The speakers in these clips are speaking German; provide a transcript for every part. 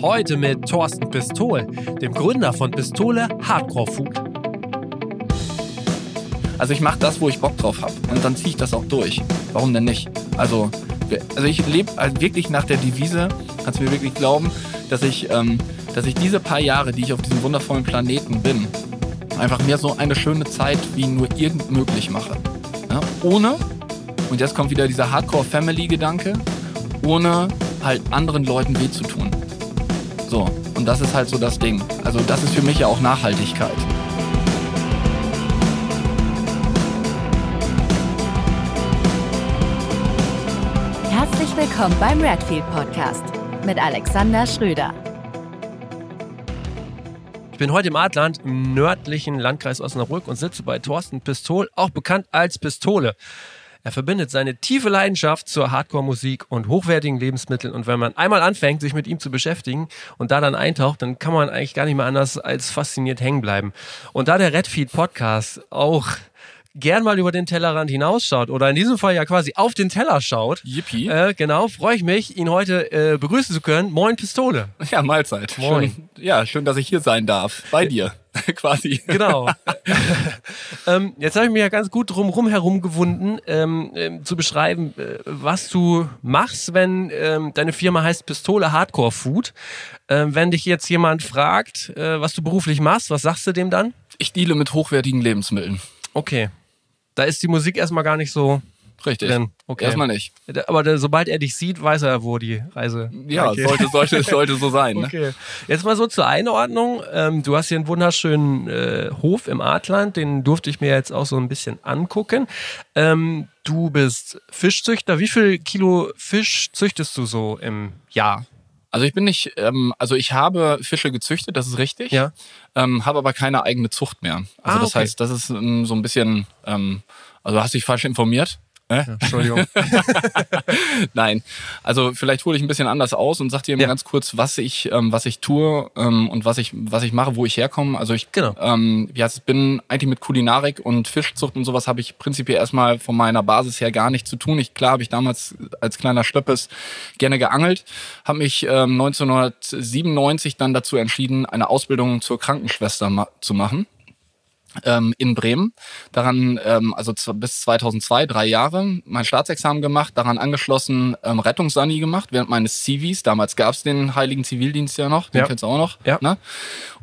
Heute mit Thorsten Pistol, dem Gründer von Pistole Hardcore Food. Also ich mache das, wo ich Bock drauf habe und dann ziehe ich das auch durch. Warum denn nicht? Also, also ich lebe also wirklich nach der Devise, kannst du mir wirklich glauben, dass ich, ähm, dass ich diese paar Jahre, die ich auf diesem wundervollen Planeten bin, einfach mir so eine schöne Zeit wie nur irgend möglich mache. Ja? Ohne, und jetzt kommt wieder dieser Hardcore-Family-Gedanke, ohne halt anderen Leuten weh zu tun. So, und das ist halt so das Ding. Also das ist für mich ja auch Nachhaltigkeit. Herzlich willkommen beim Redfield Podcast mit Alexander Schröder. Ich bin heute im Adland im nördlichen Landkreis Osnabrück und sitze bei Thorsten Pistol, auch bekannt als Pistole. Er verbindet seine tiefe Leidenschaft zur Hardcore-Musik und hochwertigen Lebensmitteln. Und wenn man einmal anfängt, sich mit ihm zu beschäftigen und da dann eintaucht, dann kann man eigentlich gar nicht mehr anders als fasziniert hängen bleiben. Und da der Redfeed Podcast auch gern mal über den Tellerrand hinausschaut oder in diesem Fall ja quasi auf den Teller schaut. Yippie. Äh, genau, freue ich mich, ihn heute äh, begrüßen zu können. Moin Pistole. Ja, Mahlzeit. Moin. Schön, ja, schön, dass ich hier sein darf. Bei dir, quasi. Genau. ähm, jetzt habe ich mir ja ganz gut drumherum herum gewunden, ähm, ähm, zu beschreiben, äh, was du machst, wenn ähm, deine Firma heißt Pistole Hardcore Food. Ähm, wenn dich jetzt jemand fragt, äh, was du beruflich machst, was sagst du dem dann? Ich deale mit hochwertigen Lebensmitteln. Okay. Da ist die Musik erstmal gar nicht so Richtig. drin. Okay. Erstmal nicht. Aber der, sobald er dich sieht, weiß er, wo die Reise. Ja, Okay. sollte, sollte, sollte so sein. Ne? Okay. Jetzt mal so zur Einordnung. Ähm, du hast hier einen wunderschönen äh, Hof im Artland, den durfte ich mir jetzt auch so ein bisschen angucken. Ähm, du bist Fischzüchter. Wie viel Kilo Fisch züchtest du so im Jahr? Also ich bin nicht, ähm, also ich habe Fische gezüchtet, das ist richtig. Ja. Ähm, habe aber keine eigene Zucht mehr. Also Ah, das okay. heißt, das ist ähm, so ein bisschen, ähm, also hast dich falsch informiert. Äh? Entschuldigung. Nein, also vielleicht hole ich ein bisschen anders aus und sag dir mal Ja. ganz kurz, was ich, ähm, was ich tue ähm, und was ich, was ich mache, wo ich herkomme. Also ich Genau. ähm, ja, ich bin eigentlich mit Kulinarik und Fischzucht und sowas habe ich prinzipiell erstmal von meiner Basis her gar nichts zu tun. Ich klar habe ich damals als kleiner Stöppes gerne geangelt, habe mich ähm, 1997 dann dazu entschieden, eine Ausbildung zur Krankenschwester ma zu machen ähm, in Bremen. Daran, ähm, also bis 2002, drei Jahre, mein Staatsexamen gemacht, daran angeschlossen ähm, Rettungssani gemacht, während meines Civis. Damals gab es den Heiligen Zivildienst ja noch, den Ja. kennst du auch noch. Ja. Ne?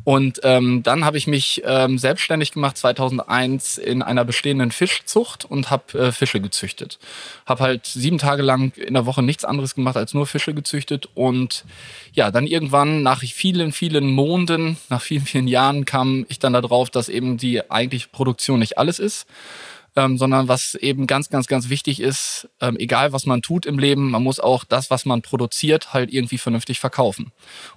Und ähm, dann habe ich mich ähm, selbstständig gemacht 2001 in einer bestehenden Fischzucht und habe äh, Fische gezüchtet. Habe halt sieben Tage lang in der Woche nichts anderes gemacht als nur Fische gezüchtet und ja, dann irgendwann nach vielen, vielen Monden, nach vielen, vielen Jahren kam ich dann darauf, dass eben die eigentliche Produktion nicht alles ist ähm, sondern was eben ganz, ganz, ganz wichtig ist, ähm, egal was man tut im Leben, man muss auch das, was man produziert, halt irgendwie vernünftig verkaufen.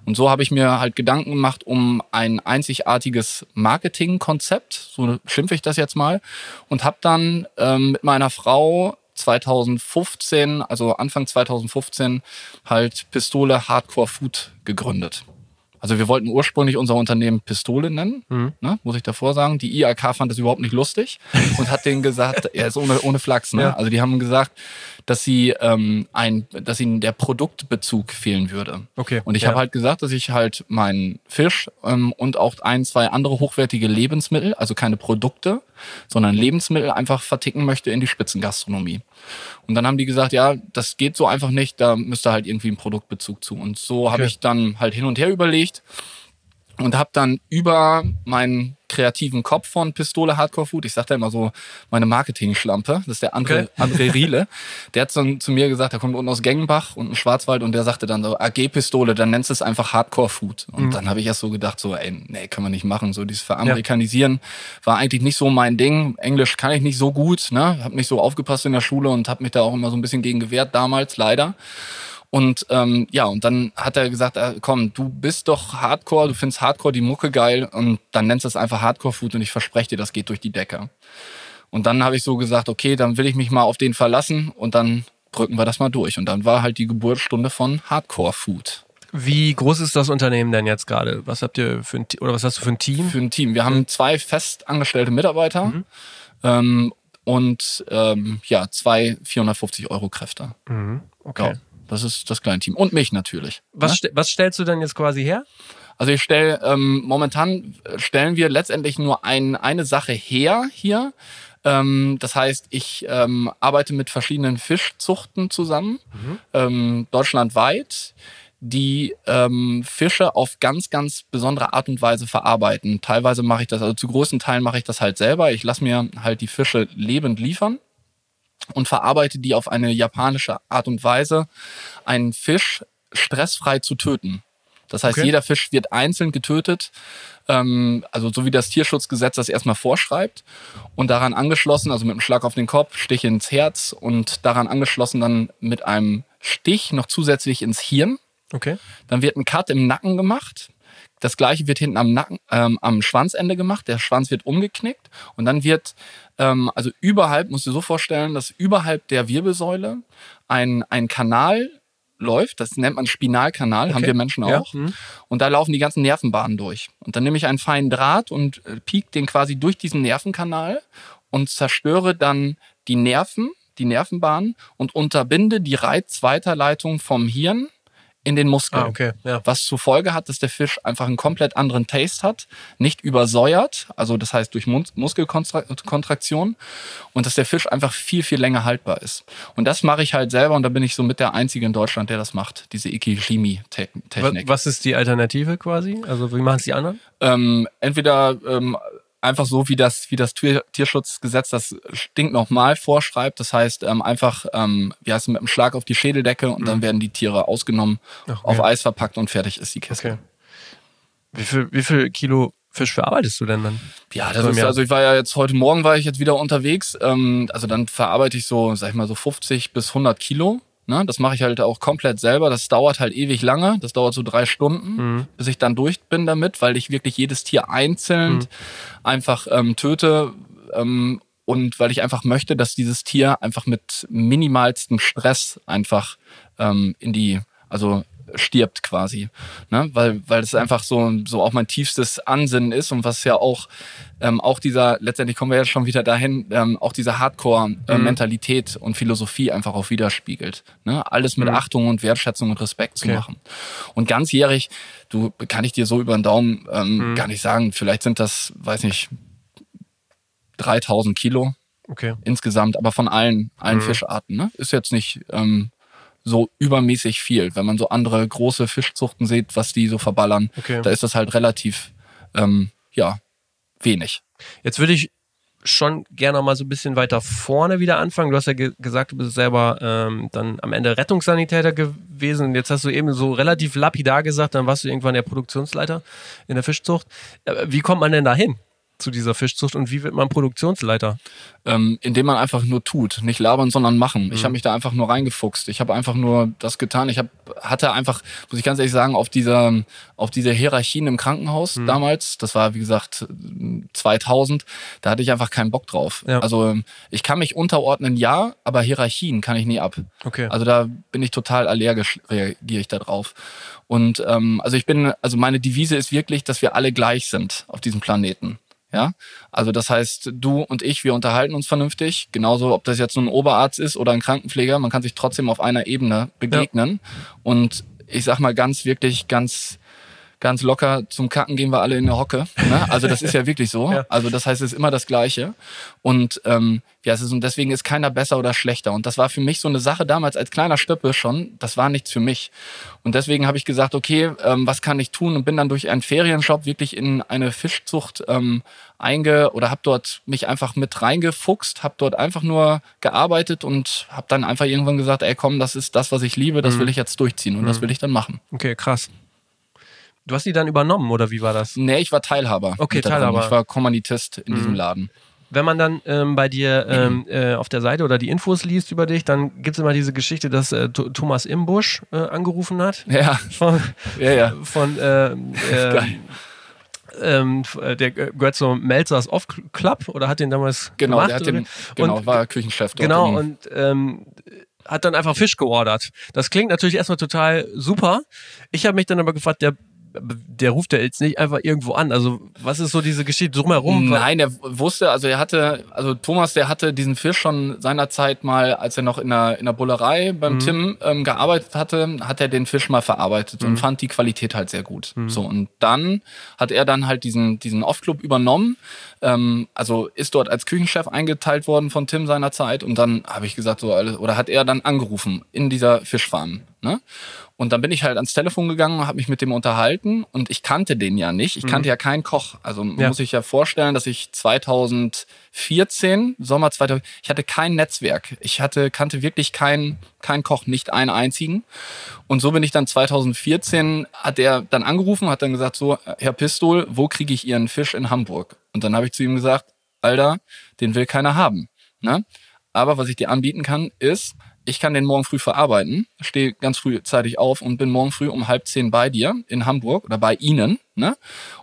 Und so habe ich mir halt Gedanken gemacht um ein einzigartiges Marketingkonzept, so schimpfe ich das jetzt mal, und habe dann ähm, mit meiner Frau 2015, also Anfang 2015, halt Pistole Hardcore Food gegründet. Also wir wollten ursprünglich unser Unternehmen Pistole nennen, ne, muss ich davor sagen. Die IAK fand das überhaupt nicht lustig und hat denen gesagt, er ist ohne, ohne Flachs, ne? Ja. Also die haben gesagt, dass sie ähm, ein, dass ihnen der Produktbezug fehlen würde. Okay, Und ich ja. habe halt gesagt, dass ich halt meinen Fisch ähm, und auch ein, zwei andere hochwertige Lebensmittel, also keine Produkte, sondern Lebensmittel einfach verticken möchte in die Spitzengastronomie. Und dann haben die gesagt, ja, das geht so einfach nicht, da müsste halt irgendwie ein Produktbezug zu. Und so habe Okay. ich dann halt hin und her überlegt und habe dann über meinen kreativen Kopf von Pistole Hardcore Food, ich sag da immer so meine Marketing-Schlampe, das ist der André, Okay. André Riele, der hat dann zu mir gesagt, er kommt unten aus Gengenbach und Schwarzwald und der sagte dann so, AG Pistole, dann nennst du es einfach Hardcore Food. Und dann habe ich erst so gedacht, so, ey, nee, kann man nicht machen, so dieses Veramerikanisieren war eigentlich nicht so mein Ding. Englisch kann ich nicht so gut, ne, habe nicht so aufgepasst in der Schule und habe mich da auch immer so ein bisschen gegen gewehrt damals, leider. Und ähm, ja, und dann hat er gesagt, äh, komm, du bist doch Hardcore, du findest Hardcore die Mucke geil und dann nennst du es einfach Hardcore Food und ich verspreche dir, das geht durch die Decke. Und dann habe ich so gesagt, okay, dann will ich mich mal auf den verlassen und dann drücken wir das mal durch. Und dann war halt die Geburtsstunde von Hardcore Food. Wie groß ist das Unternehmen denn jetzt gerade? Was habt ihr für ein oder was hast du für ein Team? Für ein Team. Wir haben zwei festangestellte Mitarbeiter ähm, und ähm, ja, zwei 450 Euro Kräfte. Mhm. Okay. Ja. Das ist das kleine Team. Und mich natürlich. Was, ne? was stellst du denn jetzt quasi her? Also ich stelle, ähm, momentan stellen wir letztendlich nur ein, eine Sache her hier. Ähm, das heißt, ich ähm, arbeite mit verschiedenen Fischzuchten zusammen, ähm, deutschlandweit, die ähm, Fische auf ganz, ganz besondere Art und Weise verarbeiten. Teilweise mache ich das, also zu größten Teilen mache ich das halt selber. Ich lasse mir halt die Fische lebend liefern und verarbeite die auf eine japanische Art und Weise, einen Fisch stressfrei zu töten. Das heißt, Okay. jeder Fisch wird einzeln getötet, ähm, also so wie das Tierschutzgesetz das erstmal vorschreibt. Und daran angeschlossen, also mit einem Schlag auf den Kopf, Stich ins Herz und daran angeschlossen dann mit einem Stich noch zusätzlich ins Hirn. Okay. Dann wird ein Cut im Nacken gemacht. Das gleiche wird hinten am Nacken, ähm, am Schwanzende gemacht. Der Schwanz wird umgeknickt und dann wird, ähm, also überhalb, musst du dir so vorstellen, dass überhalb der Wirbelsäule ein, ein Kanal läuft. Das nennt man Spinalkanal, haben Okay. wir Menschen Ja. auch. Mhm. Und da laufen die ganzen Nervenbahnen durch. Und dann nehme ich einen feinen Draht und äh, piek den quasi durch diesen Nervenkanal und zerstöre dann die Nerven, die Nervenbahnen und unterbinde die Reizweiterleitung vom Hirn in den Muskel. Ah, okay. Ja. Was zur Folge hat, dass der Fisch einfach einen komplett anderen Taste hat, nicht übersäuert, also das heißt durch Mun- Muskelkontraktion und dass der Fisch einfach viel, viel länger haltbar ist. Und das mache ich halt selber und da bin ich so mit der Einzige in Deutschland, der das macht, diese Ikishimi-Technik. was ist die Alternative quasi? Also wie machen es die anderen? Ähm, entweder ähm, einfach so, wie das, wie das Tier Tierschutzgesetz das stinknormal vorschreibt. Das heißt, ähm, einfach, ähm, wie heißt es, mit einem Schlag auf die Schädeldecke und dann werden die Tiere ausgenommen, okay. auf Eis verpackt und fertig ist die Kiste. Okay. Wie viel, wie viel Kilo Fisch verarbeitest du denn dann? Ja, das ist, also ich war ja jetzt, heute Morgen war ich jetzt wieder unterwegs. Ähm, also dann verarbeite ich so, sag ich mal, so 50 bis 100 Kilo. Ne? Das mache ich halt auch komplett selber. Das dauert halt ewig lange. Das dauert so drei Stunden, Mhm. bis ich dann durch bin damit, weil ich wirklich jedes Tier einzeln Mhm. einfach ähm, töte. Ähm, und weil ich einfach möchte, dass dieses Tier einfach mit minimalstem Stress einfach ähm, in die, also stirbt quasi. Ne? Weil, weil es einfach so, so auch mein tiefstes Ansinnen ist und was ja auch, ähm, auch dieser, letztendlich kommen wir jetzt schon wieder dahin, ähm, auch diese Hardcore-Mentalität und Philosophie einfach auch widerspiegelt. Ne? Alles mit Mhm. Achtung und Wertschätzung und Respekt zu Okay. machen. Und ganzjährig, du kann ich dir so über den Daumen ähm, Mhm. gar nicht sagen, vielleicht sind das, weiß nicht, 3000 Kilo Okay. insgesamt, aber von allen, allen Mhm. Fischarten. Ne? Ist jetzt nicht ähm, so übermäßig viel. Wenn man so andere große Fischzuchten sieht, was die so verballern, Okay. da ist das halt relativ, ähm, ja, wenig. Jetzt würde ich schon gerne mal so ein bisschen weiter vorne wieder anfangen. Du hast ja ge gesagt, du bist selber ähm, dann am Ende Rettungssanitäter gewesen. Und jetzt hast du eben so relativ lapidar gesagt, dann warst du irgendwann der Produktionsleiter in der Fischzucht. Äh, Wie kommt man denn da hin zu dieser Fischzucht und wie wird man Produktionsleiter? Ähm, indem man einfach nur tut, nicht labern, sondern machen. Ich Mhm. habe mich da einfach nur reingefuchst. Ich habe einfach nur das getan. Ich hab, hatte einfach, muss ich ganz ehrlich sagen, auf dieser, auf diese Hierarchien im Krankenhaus Mhm. damals, das war wie gesagt 2000, da hatte ich einfach keinen Bock drauf. Ja. Also ich kann mich unterordnen, ja, aber Hierarchien kann ich nie ab. Okay. Also da bin ich total allergisch, reagiere ich da drauf. Und ähm, also ich bin, also meine Devise ist wirklich, dass wir alle gleich sind auf diesem Planeten. Ja, also das heißt, du und ich, wir unterhalten uns vernünftig. Genauso, ob das jetzt nun ein Oberarzt ist oder ein Krankenpfleger, man kann sich trotzdem auf einer Ebene begegnen. Und ich sag mal ganz wirklich, ganz ganz locker zum Kacken gehen wir alle in der Hocke. Ne? Also das ist ja wirklich so. Ja. Also das heißt, es ist immer das Gleiche. Und ähm, ja, es ist, und deswegen ist keiner besser oder schlechter. Und das war für mich so eine Sache damals als kleiner Stöppe schon. Das war nichts für mich. Und deswegen habe ich gesagt, okay, ähm, was kann ich tun? Und bin dann durch einen Ferienshop wirklich in eine Fischzucht ähm, einge oder habe dort mich einfach mit reingefuchst, habe dort einfach nur gearbeitet und habe dann einfach irgendwann gesagt, ey komm, das ist das, was ich liebe, das Mhm. will ich jetzt durchziehen und das Mhm. will ich dann machen. Okay, krass. Du hast die dann übernommen oder wie war das? Nee, ich war Teilhaber. Okay. Teilhaber. Ich war Kommanditist in Mhm. diesem Laden. Wenn man dann ähm, bei dir ähm, äh, auf der Seite oder die Infos liest über dich, dann gibt es immer diese Geschichte, dass äh, Th- Thomas Imbusch äh, angerufen hat. Ja, Von, ja, ja. von äh, äh, ähm, f- äh, der gehört zum Melzers Off Club oder hat den damals Genau, gemacht, der hat den, genau, Und- war Küchenchef dort. Genau, und ähm, hat dann einfach Fisch geordert. Das klingt natürlich erstmal total super. Ich habe mich dann aber gefragt, der der ruft ja jetzt nicht einfach irgendwo an. Also, was ist so diese Geschichte drumherum? Nein, er wusste, also er hatte, also Thomas, der hatte diesen Fisch schon seinerzeit mal, als er noch in der, in der Bullerei beim mhm. Tim ähm, gearbeitet hatte, hat er den Fisch mal verarbeitet mhm. und fand die Qualität halt sehr gut. Mhm. So, und dann hat er dann halt diesen, diesen Off-Club übernommen, ähm, also ist dort als Küchenchef eingeteilt worden von Tim seinerzeit und dann habe ich gesagt, so, oder hat er dann angerufen in dieser Fischfarm. Ne? Und dann bin ich halt ans Telefon gegangen und habe mich mit dem unterhalten und ich kannte den ja nicht. Ich mhm. kannte ja keinen Koch. Also ja. muss ich ja vorstellen, dass ich 2014, Sommer 2000, ich hatte kein Netzwerk. Ich hatte, kannte wirklich keinen kein Koch, nicht einen einzigen. Und so bin ich dann 2014, hat er dann angerufen, hat dann gesagt, so, Herr Pistol, wo kriege ich Ihren Fisch in Hamburg? Und dann habe ich zu ihm gesagt, Alter, den will keiner haben. Ne? Aber was ich dir anbieten kann, ist, ich kann den morgen früh verarbeiten, stehe ganz frühzeitig auf und bin morgen früh um halb zehn bei dir in Hamburg oder bei Ihnen, ne?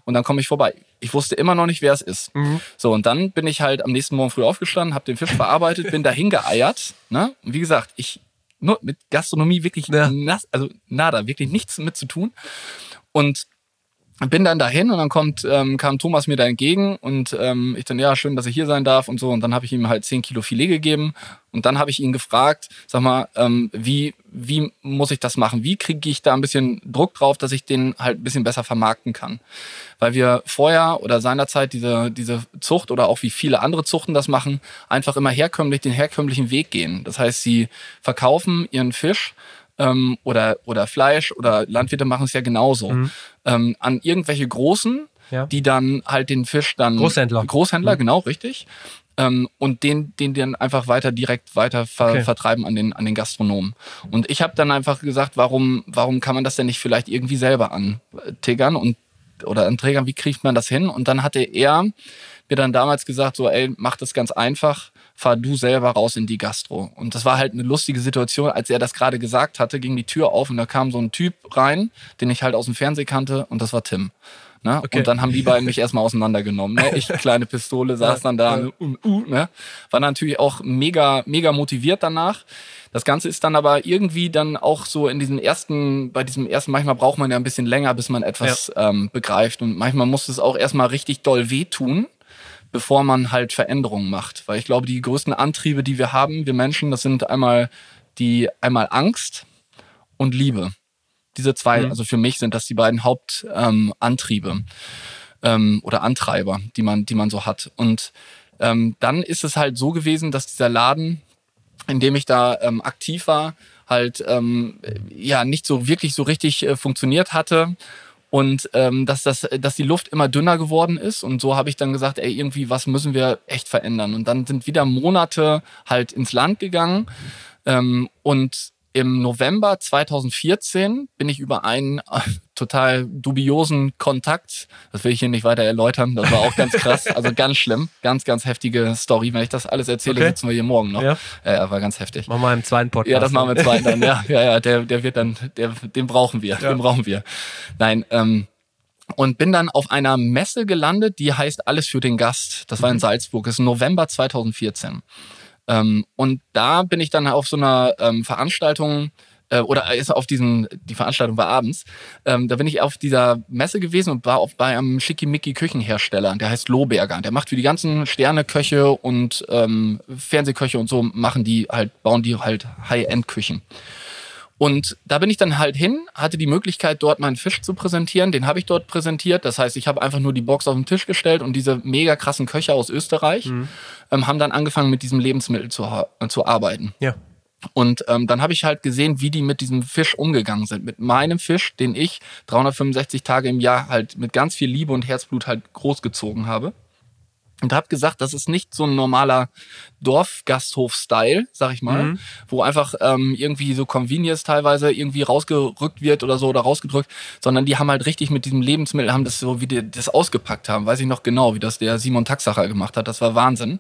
Und dann komme ich vorbei. Ich wusste immer noch nicht, wer es ist. Mhm. So, und dann bin ich halt am nächsten Morgen früh aufgestanden, habe den Fisch verarbeitet, bin dahin geeiert, ne? Und wie gesagt, ich nur mit Gastronomie wirklich ja. nass, also nada, wirklich nichts mit zu tun. Und bin dann dahin und dann kommt, ähm, kam Thomas mir da entgegen und ähm, ich dann, ja, schön, dass ich hier sein darf und so. Und dann habe ich ihm halt 10 Kilo Filet gegeben und dann habe ich ihn gefragt, sag mal, ähm, wie, wie muss ich das machen? Wie kriege ich da ein bisschen Druck drauf, dass ich den halt ein bisschen besser vermarkten kann? Weil wir vorher oder seinerzeit diese, diese Zucht oder auch wie viele andere Zuchten das machen, einfach immer herkömmlich den herkömmlichen Weg gehen. Das heißt, sie verkaufen ihren Fisch ähm, oder, oder Fleisch oder Landwirte machen es ja genauso. Mhm. Ähm, an irgendwelche Großen, ja. die dann halt den Fisch dann. Großhändler. Großhändler, mhm. genau, richtig. Ähm, und den, den dann einfach weiter direkt weiter ver okay. vertreiben an den, an den Gastronomen. Und ich habe dann einfach gesagt, warum, warum kann man das denn nicht vielleicht irgendwie selber antiggern und oder anträgern, wie kriegt man das hin? Und dann hatte er mir dann damals gesagt, so, ey, mach das ganz einfach fahr du selber raus in die Gastro. Und das war halt eine lustige Situation, als er das gerade gesagt hatte, ging die Tür auf und da kam so ein Typ rein, den ich halt aus dem Fernsehen kannte und das war Tim. Ne? Okay. Und dann haben die beiden mich erstmal auseinandergenommen. Ne? Ich, kleine Pistole, saß dann da und uh, ne? war natürlich auch mega, mega motiviert danach. Das Ganze ist dann aber irgendwie dann auch so in diesem ersten, bei diesem ersten, manchmal braucht man ja ein bisschen länger, bis man etwas ja. ähm, begreift. Und manchmal muss es auch erstmal richtig doll wehtun bevor man halt Veränderungen macht. Weil ich glaube, die größten Antriebe, die wir haben, wir Menschen, das sind einmal die, einmal Angst und Liebe. Diese zwei, mhm. also für mich sind das die beiden Hauptantriebe ähm, ähm, oder Antreiber, die man, die man so hat. Und ähm, dann ist es halt so gewesen, dass dieser Laden, in dem ich da ähm, aktiv war, halt ähm, ja nicht so wirklich so richtig äh, funktioniert hatte und ähm, dass, das, dass die Luft immer dünner geworden ist. Und so habe ich dann gesagt, ey, irgendwie, was müssen wir echt verändern? Und dann sind wieder Monate halt ins Land gegangen. Ähm, und im November 2014 bin ich über einen total dubiosen Kontakt, das will ich hier nicht weiter erläutern, das war auch ganz krass, also ganz schlimm, ganz, ganz heftige Story. Wenn ich das alles erzähle, okay. sitzen wir hier morgen noch. Ja. ja, war ganz heftig. Machen wir im zweiten Podcast. Ja, das machen wir im zweiten dann, ja, ja, ja, der, der wird dann, der, den brauchen wir, ja. den brauchen wir. Nein, ähm, und bin dann auf einer Messe gelandet, die heißt Alles für den Gast. Das war in mhm. Salzburg, das ist November 2014. Ähm, und da bin ich dann auf so einer ähm, Veranstaltung äh, oder ist auf diesen, die Veranstaltung war abends, ähm, da bin ich auf dieser Messe gewesen und war auf, bei einem schickimicki Küchenhersteller, der heißt Lohberger. Der macht für die ganzen Sterneköche und ähm, Fernsehköche und so machen die halt, bauen die halt High-End-Küchen. Und da bin ich dann halt hin, hatte die Möglichkeit, dort meinen Fisch zu präsentieren. Den habe ich dort präsentiert. Das heißt, ich habe einfach nur die Box auf den Tisch gestellt und diese mega krassen Köche aus Österreich mhm. ähm, haben dann angefangen, mit diesem Lebensmittel zu, äh, zu arbeiten. Ja. Und ähm, dann habe ich halt gesehen, wie die mit diesem Fisch umgegangen sind. Mit meinem Fisch, den ich 365 Tage im Jahr halt mit ganz viel Liebe und Herzblut halt großgezogen habe und habe gesagt, das ist nicht so ein normaler Dorfgasthof-Style, sag ich mal, mhm. wo einfach ähm, irgendwie so Convenience teilweise irgendwie rausgerückt wird oder so oder rausgedrückt, sondern die haben halt richtig mit diesem Lebensmittel, haben das so, wie die das ausgepackt haben, weiß ich noch genau, wie das der Simon Taxacher gemacht hat, das war Wahnsinn.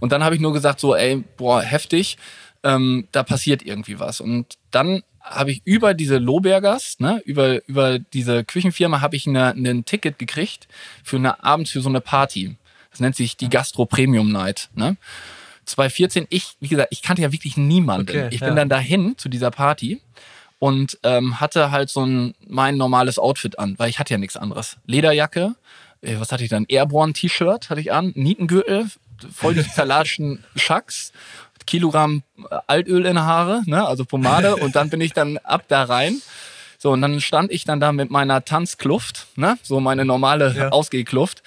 Und dann habe ich nur gesagt so, ey, boah, heftig, ähm, da passiert irgendwie was. Und dann habe ich über diese Lohbergers, ne, über, über diese Küchenfirma habe ich ein Ticket gekriegt für eine abends für so eine Party. Das nennt sich die Gastro Premium Night. Ne? 2014, ich, wie gesagt, ich kannte ja wirklich niemanden. Okay, ich bin ja. dann dahin zu dieser Party und ähm, hatte halt so ein mein normales Outfit an, weil ich hatte ja nichts anderes. Lederjacke, äh, was hatte ich dann? Airborne-T-Shirt hatte ich an, Nietengürtel, voll die zerlatschen Schacks, Kilogramm äh, Altöl in Haare, ne, also Pomade und dann bin ich dann ab da rein. So, und dann stand ich dann da mit meiner Tanzkluft, ne, so meine normale Ja. Ausgehkluft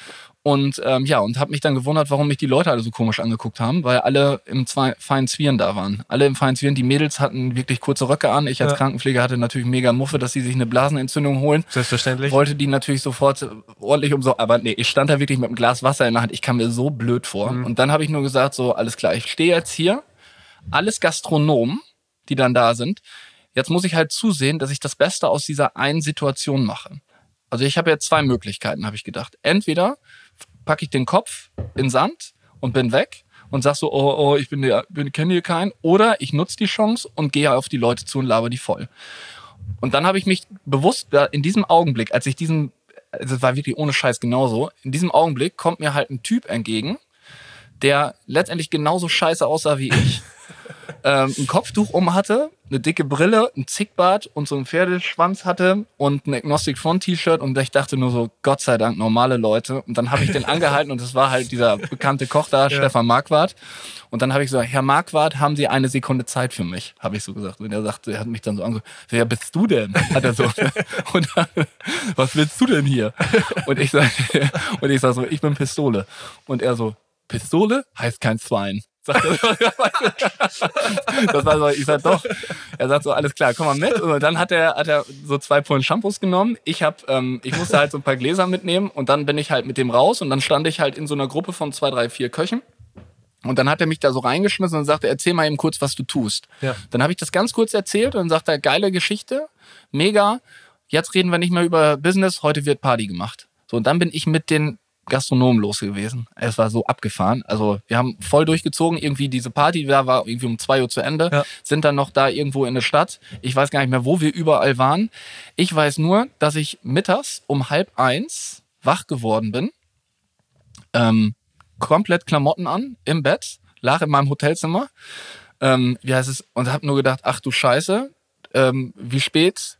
und ähm, ja, und habe mich dann gewundert, warum mich die Leute alle so komisch angeguckt haben, weil alle im zwei, feinen Zwirn da waren. Alle im feinen Zwirn, die Mädels hatten wirklich kurze Röcke an. Ich als Ja. Krankenpfleger hatte natürlich mega Muffe, dass sie sich eine Blasenentzündung holen. Selbstverständlich. Wollte die natürlich sofort ordentlich umso, aber nee, ich stand da wirklich mit einem Glas Wasser in der Hand. Ich kam mir so blöd vor. Und dann habe ich nur gesagt, so, alles klar, ich stehe jetzt hier, alles Gastronomen, die dann da sind. Jetzt muss ich halt zusehen, dass ich das Beste aus dieser einen Situation mache. Also ich habe jetzt zwei Möglichkeiten, habe ich gedacht. Entweder packe ich den Kopf in Sand und bin weg und sag so, oh, oh, ich bin, der- bin kenne hier keinen. Oder ich nutze die Chance und gehe auf die Leute zu und laber die voll. Und dann habe ich mich bewusst in diesem Augenblick, als ich diesen, also es war wirklich ohne Scheiß genauso, in diesem Augenblick kommt mir halt ein Typ entgegen, der letztendlich genauso scheiße aussah wie ich. ähm, ein Kopftuch um hatte, eine dicke Brille, ein Zickbart und so einen Pferdeschwanz hatte und ein Agnostic Front T-Shirt und ich dachte nur so, Gott sei Dank, normale Leute. Und dann habe ich den angehalten und das war halt dieser bekannte Koch da, Stefan Marquardt. Und dann habe ich so, Herr Marquardt, haben Sie eine Sekunde Zeit für mich? Habe ich so gesagt. Und er sagte, er hat mich dann so angesagt, wer bist du denn? Hat er so. und dann, was willst du denn hier? Und ich sag, und ich sag so, ich bin Pistole. Und er so, Pistole heißt kein Schwein. Sagt er. Das war so, ich sag doch. Er sagt so, alles klar, komm mal mit. Und dann hat er, hat er so zwei Pullen Shampoos genommen. Ich hab, ähm, ich musste halt so ein paar Gläser mitnehmen und dann bin ich halt mit dem raus und dann stand ich halt in so einer Gruppe von zwei, drei, vier Köchen. Und dann hat er mich da so reingeschmissen und sagte, erzähl mal eben kurz, was du tust. Ja. Dann habe ich das ganz kurz erzählt und dann sagt er, geile Geschichte, mega. Jetzt reden wir nicht mehr über Business, heute wird Party gemacht. So, und dann bin ich mit den Gastronomen los gewesen. Es war so abgefahren. Also wir haben voll durchgezogen. Irgendwie diese Party da war irgendwie um zwei Uhr zu Ende. Ja. Sind dann noch da irgendwo in der Stadt. Ich weiß gar nicht mehr, wo wir überall waren. Ich weiß nur, dass ich mittags um halb eins wach geworden bin. Ähm, komplett Klamotten an, im Bett, lag in meinem Hotelzimmer. Ähm, wie heißt es? Und habe nur gedacht, ach du Scheiße, ähm, wie spät?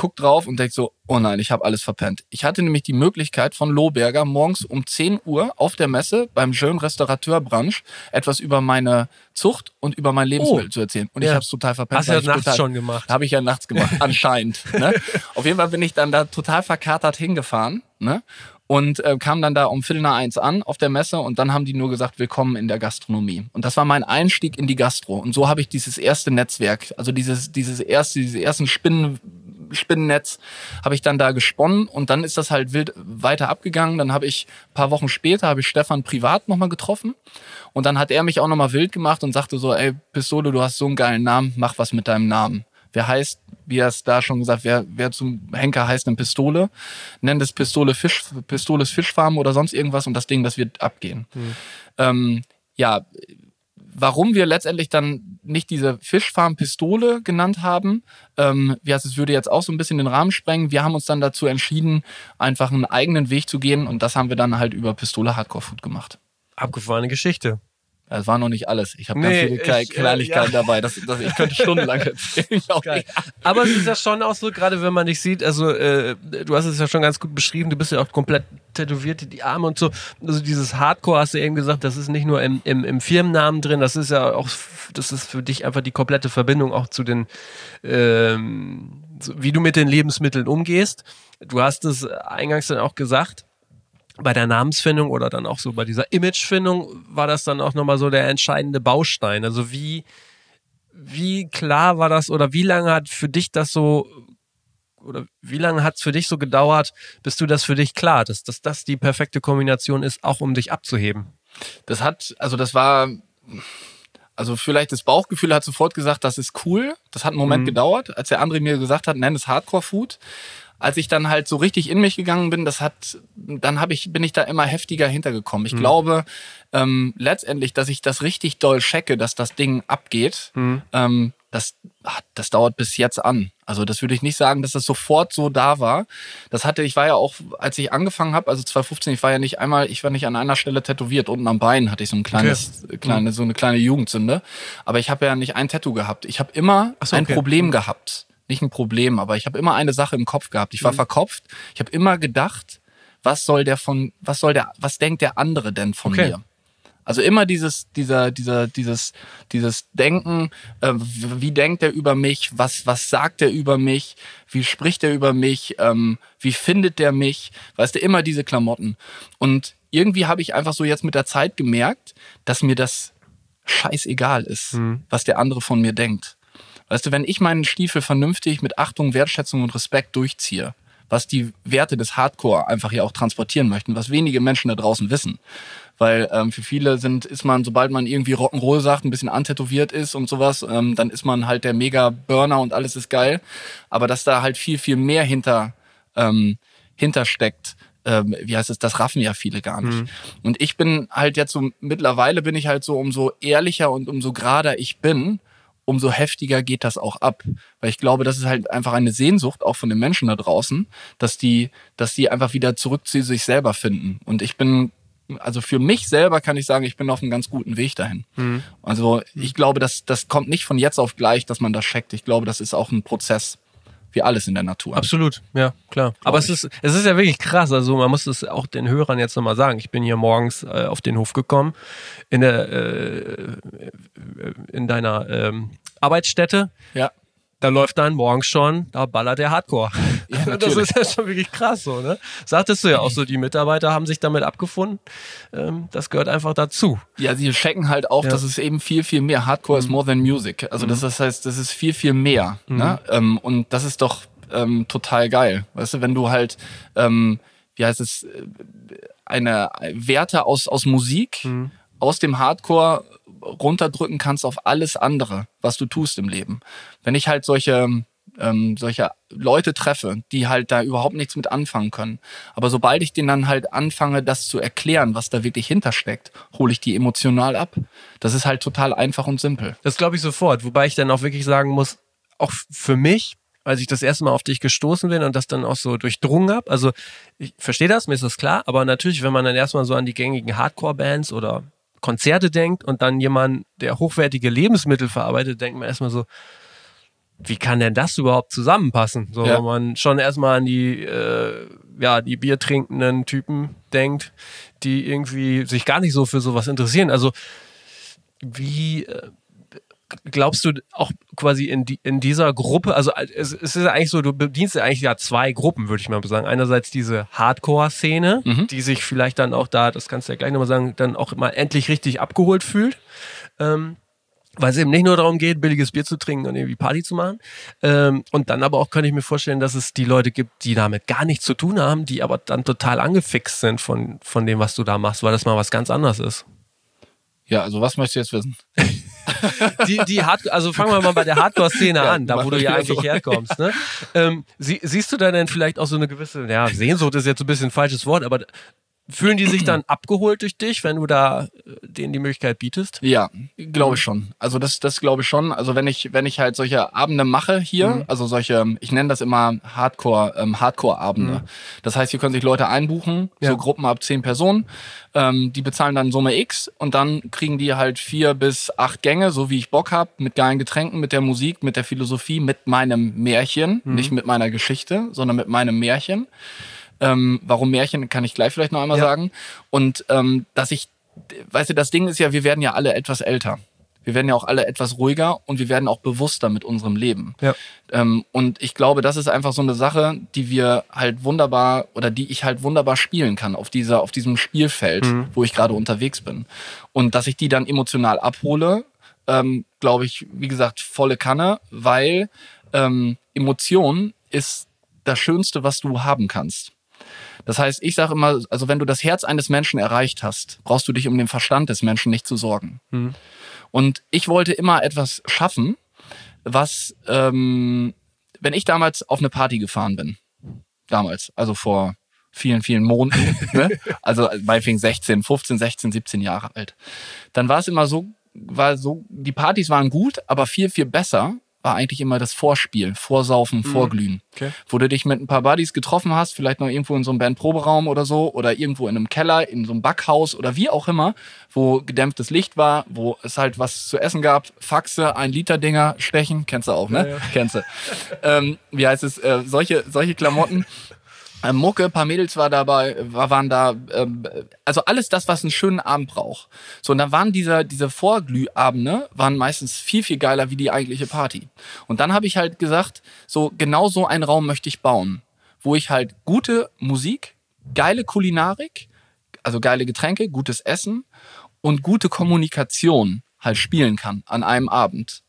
Guck drauf und denk so, oh nein, ich habe alles verpennt. Ich hatte nämlich die Möglichkeit von Lohberger morgens um 10 Uhr auf der Messe beim schönen Restaurateur-Branch etwas über meine Zucht und über mein Lebensmittel Oh. zu erzählen. Und Ja. ich habe es total verpennt. Hast du ja nachts total, schon gemacht. Habe ich ja nachts gemacht, anscheinend. Ne? Auf jeden Fall bin ich dann da total verkatert hingefahren ne? und äh, kam dann da um Viertel nach eins an auf der Messe und dann haben die nur gesagt, willkommen in der Gastronomie. Und das war mein Einstieg in die Gastro. Und so habe ich dieses erste Netzwerk, also dieses, dieses erste, diese ersten Spinnen, Spinnennetz habe ich dann da gesponnen und dann ist das halt wild weiter abgegangen. Dann habe ich ein paar Wochen später habe ich Stefan privat nochmal getroffen und dann hat er mich auch nochmal wild gemacht und sagte so, ey Pistole, du hast so einen geilen Namen, mach was mit deinem Namen. Wer heißt, wie er es da schon gesagt, wer, wer zum Henker heißt eine Pistole, nennt es Pistole Fisch, Pistoles Fischfarm oder sonst irgendwas und das Ding, das wird abgehen. Ähm, ja, warum wir letztendlich dann nicht diese Fischfarm-Pistole genannt haben, ähm, wie heißt es, würde jetzt auch so ein bisschen den Rahmen sprengen. Wir haben uns dann dazu entschieden, einfach einen eigenen Weg zu gehen und das haben wir dann halt über Pistole Hardcore Food gemacht. Abgefahrene Geschichte. Das war noch nicht alles. Ich habe Nee, ganz viele Kle ich, äh, Kleinigkeiten ja. dabei. Das, das, ich könnte stundenlang erzählen. Aber es ist ja schon auch so, gerade wenn man dich sieht, also äh, du hast es ja schon ganz gut beschrieben, du bist ja auch komplett tätowiert, die Arme und so. Also dieses Hardcore hast du eben gesagt, das ist nicht nur im, im, im Firmennamen drin, das ist ja auch, das ist für dich einfach die komplette Verbindung auch zu den, ähm, wie du mit den Lebensmitteln umgehst. Du hast es eingangs dann auch gesagt, bei der Namensfindung oder dann auch so bei dieser Imagefindung war das dann auch nochmal so der entscheidende Baustein. Also wie, wie klar war das oder wie lange hat für dich das so oder wie lange hat es für dich so gedauert, bis du das für dich klar hattest, dass das die perfekte Kombination ist, auch um dich abzuheben? Das hat, also das war, also vielleicht das Bauchgefühl hat sofort gesagt, das ist cool. Das hat einen Moment gedauert, als der andere mir gesagt hat, nenn es Hardcore Food. Als ich dann halt so richtig in mich gegangen bin, das hat, dann habe ich, bin ich da immer heftiger hintergekommen. Ich glaube ähm, letztendlich, dass ich das richtig doll checke, dass das Ding abgeht. Ähm, das, ah, das dauert bis jetzt an. Also das würde ich nicht sagen, dass das sofort so da war. Das hatte, ich war ja auch, als ich angefangen habe, also 2015, ich war ja nicht einmal, ich war nicht an einer Stelle tätowiert. Unten am Bein hatte ich so ein kleines, kleine, so eine kleine Jugendsünde. Aber ich habe ja nicht ein Tattoo gehabt. Ich habe immer so, ein okay. Problem gehabt. Nicht ein Problem, aber ich habe immer eine Sache im Kopf gehabt. Ich war Mhm. verkopft. Ich habe immer gedacht, was soll der von, was soll der, was denkt der andere denn von Okay. mir? Also immer dieses, dieser, dieser, dieses, dieses Denken, äh, wie denkt er über mich, was, was sagt er über mich, wie spricht er über mich, ähm, wie findet der mich, weißt du, immer diese Klamotten. Und irgendwie habe ich einfach so jetzt mit der Zeit gemerkt, dass mir das scheißegal ist, was der andere von mir denkt. Weißt du, wenn ich meinen Stiefel vernünftig mit Achtung, Wertschätzung und Respekt durchziehe, was die Werte des Hardcore einfach ja auch transportieren möchten, was wenige Menschen da draußen wissen. Weil ähm, für viele sind, ist man, sobald man irgendwie Rock'n'Roll sagt, ein bisschen antätowiert ist und sowas, ähm, dann ist man halt der Mega-Burner und alles ist geil. Aber dass da halt viel, viel mehr hinter, ähm, hintersteckt, ähm, wie heißt es, das raffen ja viele gar nicht. Und ich bin halt jetzt so, mittlerweile bin ich halt so, umso ehrlicher und umso gerader ich bin, umso heftiger geht das auch ab. Weil ich glaube, das ist halt einfach eine Sehnsucht auch von den Menschen da draußen, dass die, dass die einfach wieder zurück zu sich selber finden. Und ich bin, also für mich selber kann ich sagen, ich bin auf einem ganz guten Weg dahin. Also ich glaube, das, das kommt nicht von jetzt auf gleich, dass man das checkt. Ich glaube, das ist auch ein Prozess, wie alles in der Natur. Absolut, ja, klar. Aber es ist, es ist ja wirklich krass. Also man muss es auch den Hörern jetzt nochmal sagen. Ich bin hier morgens äh, auf den Hof gekommen, in der äh, in deiner ähm, Arbeitsstätte. Ja. Da läuft dann morgens schon, da ballert der Hardcore. Ja, das ist ja schon wirklich krass so, ne? Sagtest du ja auch so, die Mitarbeiter haben sich damit abgefunden. Ähm, das gehört einfach dazu. Ja, sie checken halt auch, Ja. Mhm. dass es eben viel, viel mehr Hardcore ist more than music. Also das, das heißt, das ist viel, viel mehr. Ne? Ähm, und das ist doch ähm, total geil. Weißt du, wenn du halt, ähm, wie heißt es, äh, eine Werte aus, aus Musik, Mhm. aus dem Hardcore runterdrücken kannst auf alles andere, was du tust im Leben. Wenn ich halt solche ähm, solche Leute treffe, die halt da überhaupt nichts mit anfangen können. Aber sobald ich denen dann halt anfange, das zu erklären, was da wirklich hintersteckt, hole ich die emotional ab. Das ist halt total einfach und simpel. Das glaube ich sofort. Wobei ich dann auch wirklich sagen muss, auch für mich, als ich das erste Mal auf dich gestoßen bin und das dann auch so durchdrungen habe, also ich verstehe das, mir ist das klar, aber natürlich, wenn man dann erstmal so an die gängigen Hardcore-Bands oder Konzerte denkt und dann jemand, der hochwertige Lebensmittel verarbeitet, denkt man erstmal so, wie kann denn das überhaupt zusammenpassen? So, Ja. wenn man schon erstmal an die, äh, ja, die biertrinkenden Typen denkt, die irgendwie sich gar nicht so für sowas interessieren. Also, wie, äh, glaubst du auch quasi in, die, in dieser Gruppe, also äh, es, es ist ja eigentlich so, du bedienst ja eigentlich ja zwei Gruppen, würde ich mal sagen. Einerseits diese Hardcore-Szene, die sich vielleicht dann auch da, das kannst du ja gleich nochmal sagen, dann auch mal endlich richtig abgeholt fühlt. Ähm, weil es eben nicht nur darum geht, billiges Bier zu trinken und irgendwie Party zu machen. Ähm, und dann aber auch könnte ich mir vorstellen, dass es die Leute gibt, die damit gar nichts zu tun haben, die aber dann total angefixt sind von, von dem, was du da machst, weil das mal was ganz anderes ist. Ja, also was möchtest du jetzt wissen? Die, die Hard also fangen wir mal bei der Hardcore-Szene Ja, an, da wo du ja eigentlich so. herkommst. Ne? Ähm, sie, siehst du da denn vielleicht auch so eine gewisse, ja, Sehnsucht ist jetzt ein bisschen ein falsches Wort, aber fühlen die sich dann abgeholt durch dich, wenn du da äh, denen die Möglichkeit bietest? Ja, glaube ich schon. Also das, das glaube ich schon. Also wenn ich, wenn ich halt solche Abende mache hier, also solche, ich nenne das immer Hardcore, ähm, Hardcore-Abende. Das heißt, hier können sich Leute einbuchen, Ja. so Gruppen ab zehn Personen. Ähm, die bezahlen dann Summe X und dann kriegen die halt vier bis acht Gänge, so wie ich Bock hab, mit geilen Getränken, mit der Musik, mit der Philosophie, mit meinem Märchen, nicht mit meiner Geschichte, sondern mit meinem Märchen. Ähm, warum Märchen, kann ich gleich vielleicht noch einmal Ja. sagen. Und ähm, dass ich, weißt du, das Ding ist ja, wir werden ja alle etwas älter. Wir werden ja auch alle etwas ruhiger und wir werden auch bewusster mit unserem Leben. Ja. Ähm, und ich glaube, das ist einfach so eine Sache, die wir halt wunderbar oder die ich halt wunderbar spielen kann auf dieser, auf diesem Spielfeld, wo ich gerade unterwegs bin. Und dass ich die dann emotional abhole, ähm, glaube ich, wie gesagt, volle Kanne, weil ähm, Emotion ist das Schönste, was du haben kannst. Das heißt, ich sage immer, also wenn du das Herz eines Menschen erreicht hast, brauchst du dich um den Verstand des Menschen nicht zu sorgen. Und ich wollte immer etwas schaffen, was, ähm, wenn ich damals auf eine Party gefahren bin, damals, also vor vielen, vielen Monaten, ne? also meinetwegen 16, 15, 16, 17 Jahre alt, dann war es immer so, war so, die Partys waren gut, aber viel, viel besser war eigentlich immer das Vorspiel, Vorsaufen, Vorglühen. Okay. Wo du dich mit ein paar Buddies getroffen hast, vielleicht noch irgendwo in so einem Bandproberaum oder so, oder irgendwo in einem Keller, in so einem Backhaus oder wie auch immer, wo gedämpftes Licht war, wo es halt was zu essen gab, Faxe, ein Liter Dinger, Stechen, kennst du auch, ne? Ja, ja. Kennst du. ähm, wie heißt es, äh, solche, solche Klamotten. Äh, Mucke, paar Mädels war dabei, war, waren da, ähm, also alles das, was einen schönen Abend braucht. So, und dann waren diese, diese Vorglühabende, waren meistens viel, viel geiler wie die eigentliche Party. Und dann habe ich halt gesagt, so, genau so einen Raum möchte ich bauen, wo ich halt gute Musik, geile Kulinarik, also geile Getränke, gutes Essen und gute Kommunikation halt spielen kann an einem Abend.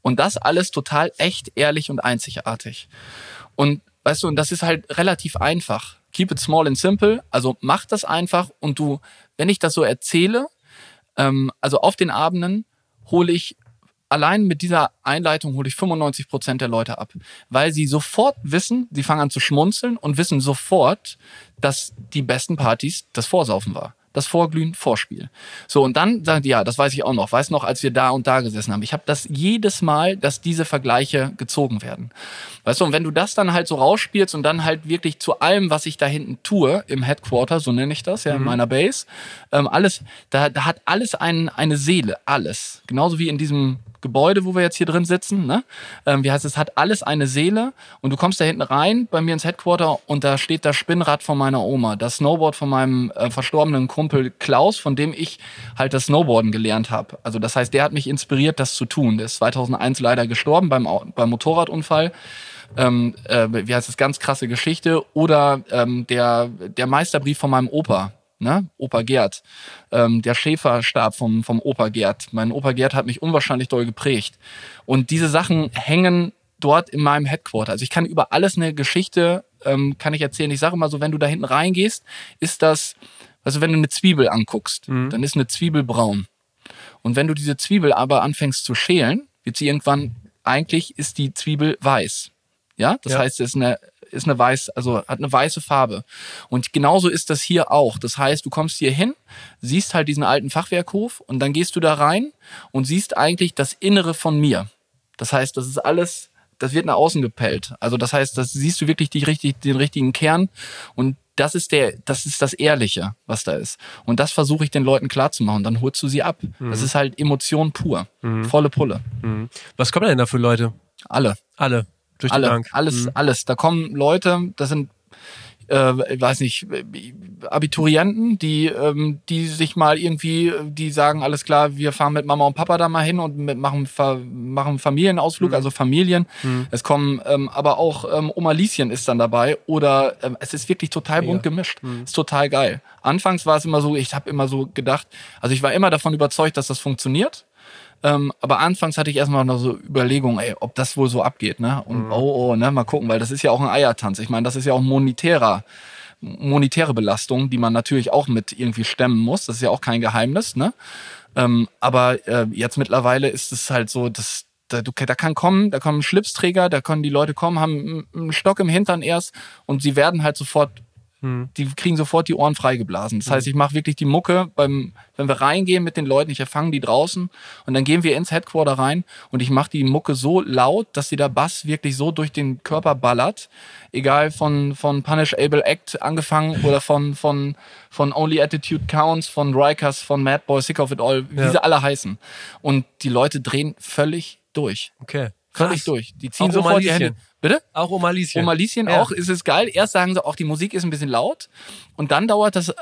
Und das alles total echt, ehrlich und einzigartig. Und weißt du, und das ist halt relativ einfach. Keep it small and simple. Also mach das einfach und du, wenn ich das so erzähle, ähm, also auf den Abenden hole ich allein mit dieser Einleitung hole ich 95 Prozent der Leute ab, weil sie sofort wissen, sie fangen an zu schmunzeln und wissen sofort, dass die besten Partys das Vorsaufen war. Das Vorglühen, Vorspiel. So, und dann sagen die, ja, das weiß ich auch noch. Weiß noch, als wir da und da gesessen haben. Ich habe das jedes Mal, dass diese Vergleiche gezogen werden. Weißt du, und wenn du das dann halt so rausspielst und dann halt wirklich zu allem, was ich da hinten tue, im Headquarter, so nenne ich das, ja, in meiner Base, ähm, alles, da, da hat alles ein, eine Seele, alles. Genauso wie in diesem Gebäude, wo wir jetzt hier drin sitzen, ne? Ähm, wie heißt es, hat alles eine Seele und du kommst da hinten rein bei mir ins Headquarter und da steht das Spinnrad von meiner Oma, das Snowboard von meinem äh, verstorbenen Kumpel Klaus, von dem ich halt das Snowboarden gelernt habe. Also das heißt, der hat mich inspiriert, das zu tun. Der ist 2001 leider gestorben beim, beim Motorradunfall. Ähm, äh, wie heißt es, ganz krasse Geschichte. Oder ähm, der, der Meisterbrief von meinem Opa, ne? Opa Gerd. Ähm, der Schäferstab vom, vom Opa Gerd. Mein Opa Gerd hat mich unwahrscheinlich doll geprägt. Und diese Sachen hängen dort in meinem Headquarter. Also ich kann über alles eine Geschichte, ähm, kann ich erzählen. Ich sage immer so, wenn du da hinten reingehst, ist das, also wenn du eine Zwiebel anguckst, dann ist eine Zwiebel braun. Und wenn du diese Zwiebel aber anfängst zu schälen, wird sie irgendwann, eigentlich ist die Zwiebel weiß. Ja, das Ja. heißt, es ist eine, ist eine weiß, also hat eine weiße Farbe. Und genauso ist das hier auch. Das heißt, du kommst hier hin, siehst halt diesen alten Fachwerkhof und dann gehst du da rein und siehst eigentlich das Innere von mir. Das heißt, das ist alles, das wird nach außen gepellt. Also das heißt, das siehst du wirklich die richtig, den richtigen Kern und das ist der, das ist das Ehrliche, was da ist. Und das versuche ich den Leuten klarzumachen. Dann holst du sie ab. Das ist halt Emotion pur. Volle Pulle. Was kommen denn da für Leute? Alle. Alle. Durch die Alle. Bank. Alles, Mhm. alles. Da kommen Leute, das sind, äh, weiß nicht, Abiturienten, die, ähm, die sich mal irgendwie, die sagen, alles klar, wir fahren mit Mama und Papa da mal hin und mit, machen, Fa machen Familienausflug, Mhm. also Familien. Es kommen ähm, aber auch ähm, Oma Lieschen ist dann dabei oder ähm, es ist wirklich total bunt Mega. gemischt. Mhm. Ist total geil. Anfangs war es immer so, ich habe immer so gedacht, also ich war immer davon überzeugt, dass das funktioniert. Ähm, aber anfangs hatte ich erstmal noch so Überlegungen, ey, ob das wohl so abgeht, ne? Und oh, oh, ne, mal gucken, weil das ist ja auch ein Eiertanz. Ich meine, das ist ja auch monetärer, monetäre Belastung, die man natürlich auch mit irgendwie stemmen muss. Das ist ja auch kein Geheimnis, ne? Ähm, aber äh, jetzt mittlerweile ist es halt so, dass da, da kann kommen, da kommen Schlipsträger, da können die Leute kommen, haben einen Stock im Hintern erst und sie werden halt sofort die kriegen sofort die Ohren freigeblasen. Das heißt, ich mache wirklich die Mucke beim, wenn wir reingehen mit den Leuten, ich erfange die draußen und dann gehen wir ins Headquarter rein und ich mache die Mucke so laut, dass sie der Bass wirklich so durch den Körper ballert. Egal von, von Punish Able Act angefangen oder von, von, von Only Attitude Counts, von Rikers, von Madboy, Sick of It All, wie Ja. sie alle heißen. Und die Leute drehen völlig durch. Okay. Völlig Krass. durch. Die ziehen Auch sofort die. Hände. Bitte? Auch Oma Lieschen. Oma Lieschen Ja. auch, ist es geil. Erst sagen sie auch, die Musik ist ein bisschen laut. Und dann dauert das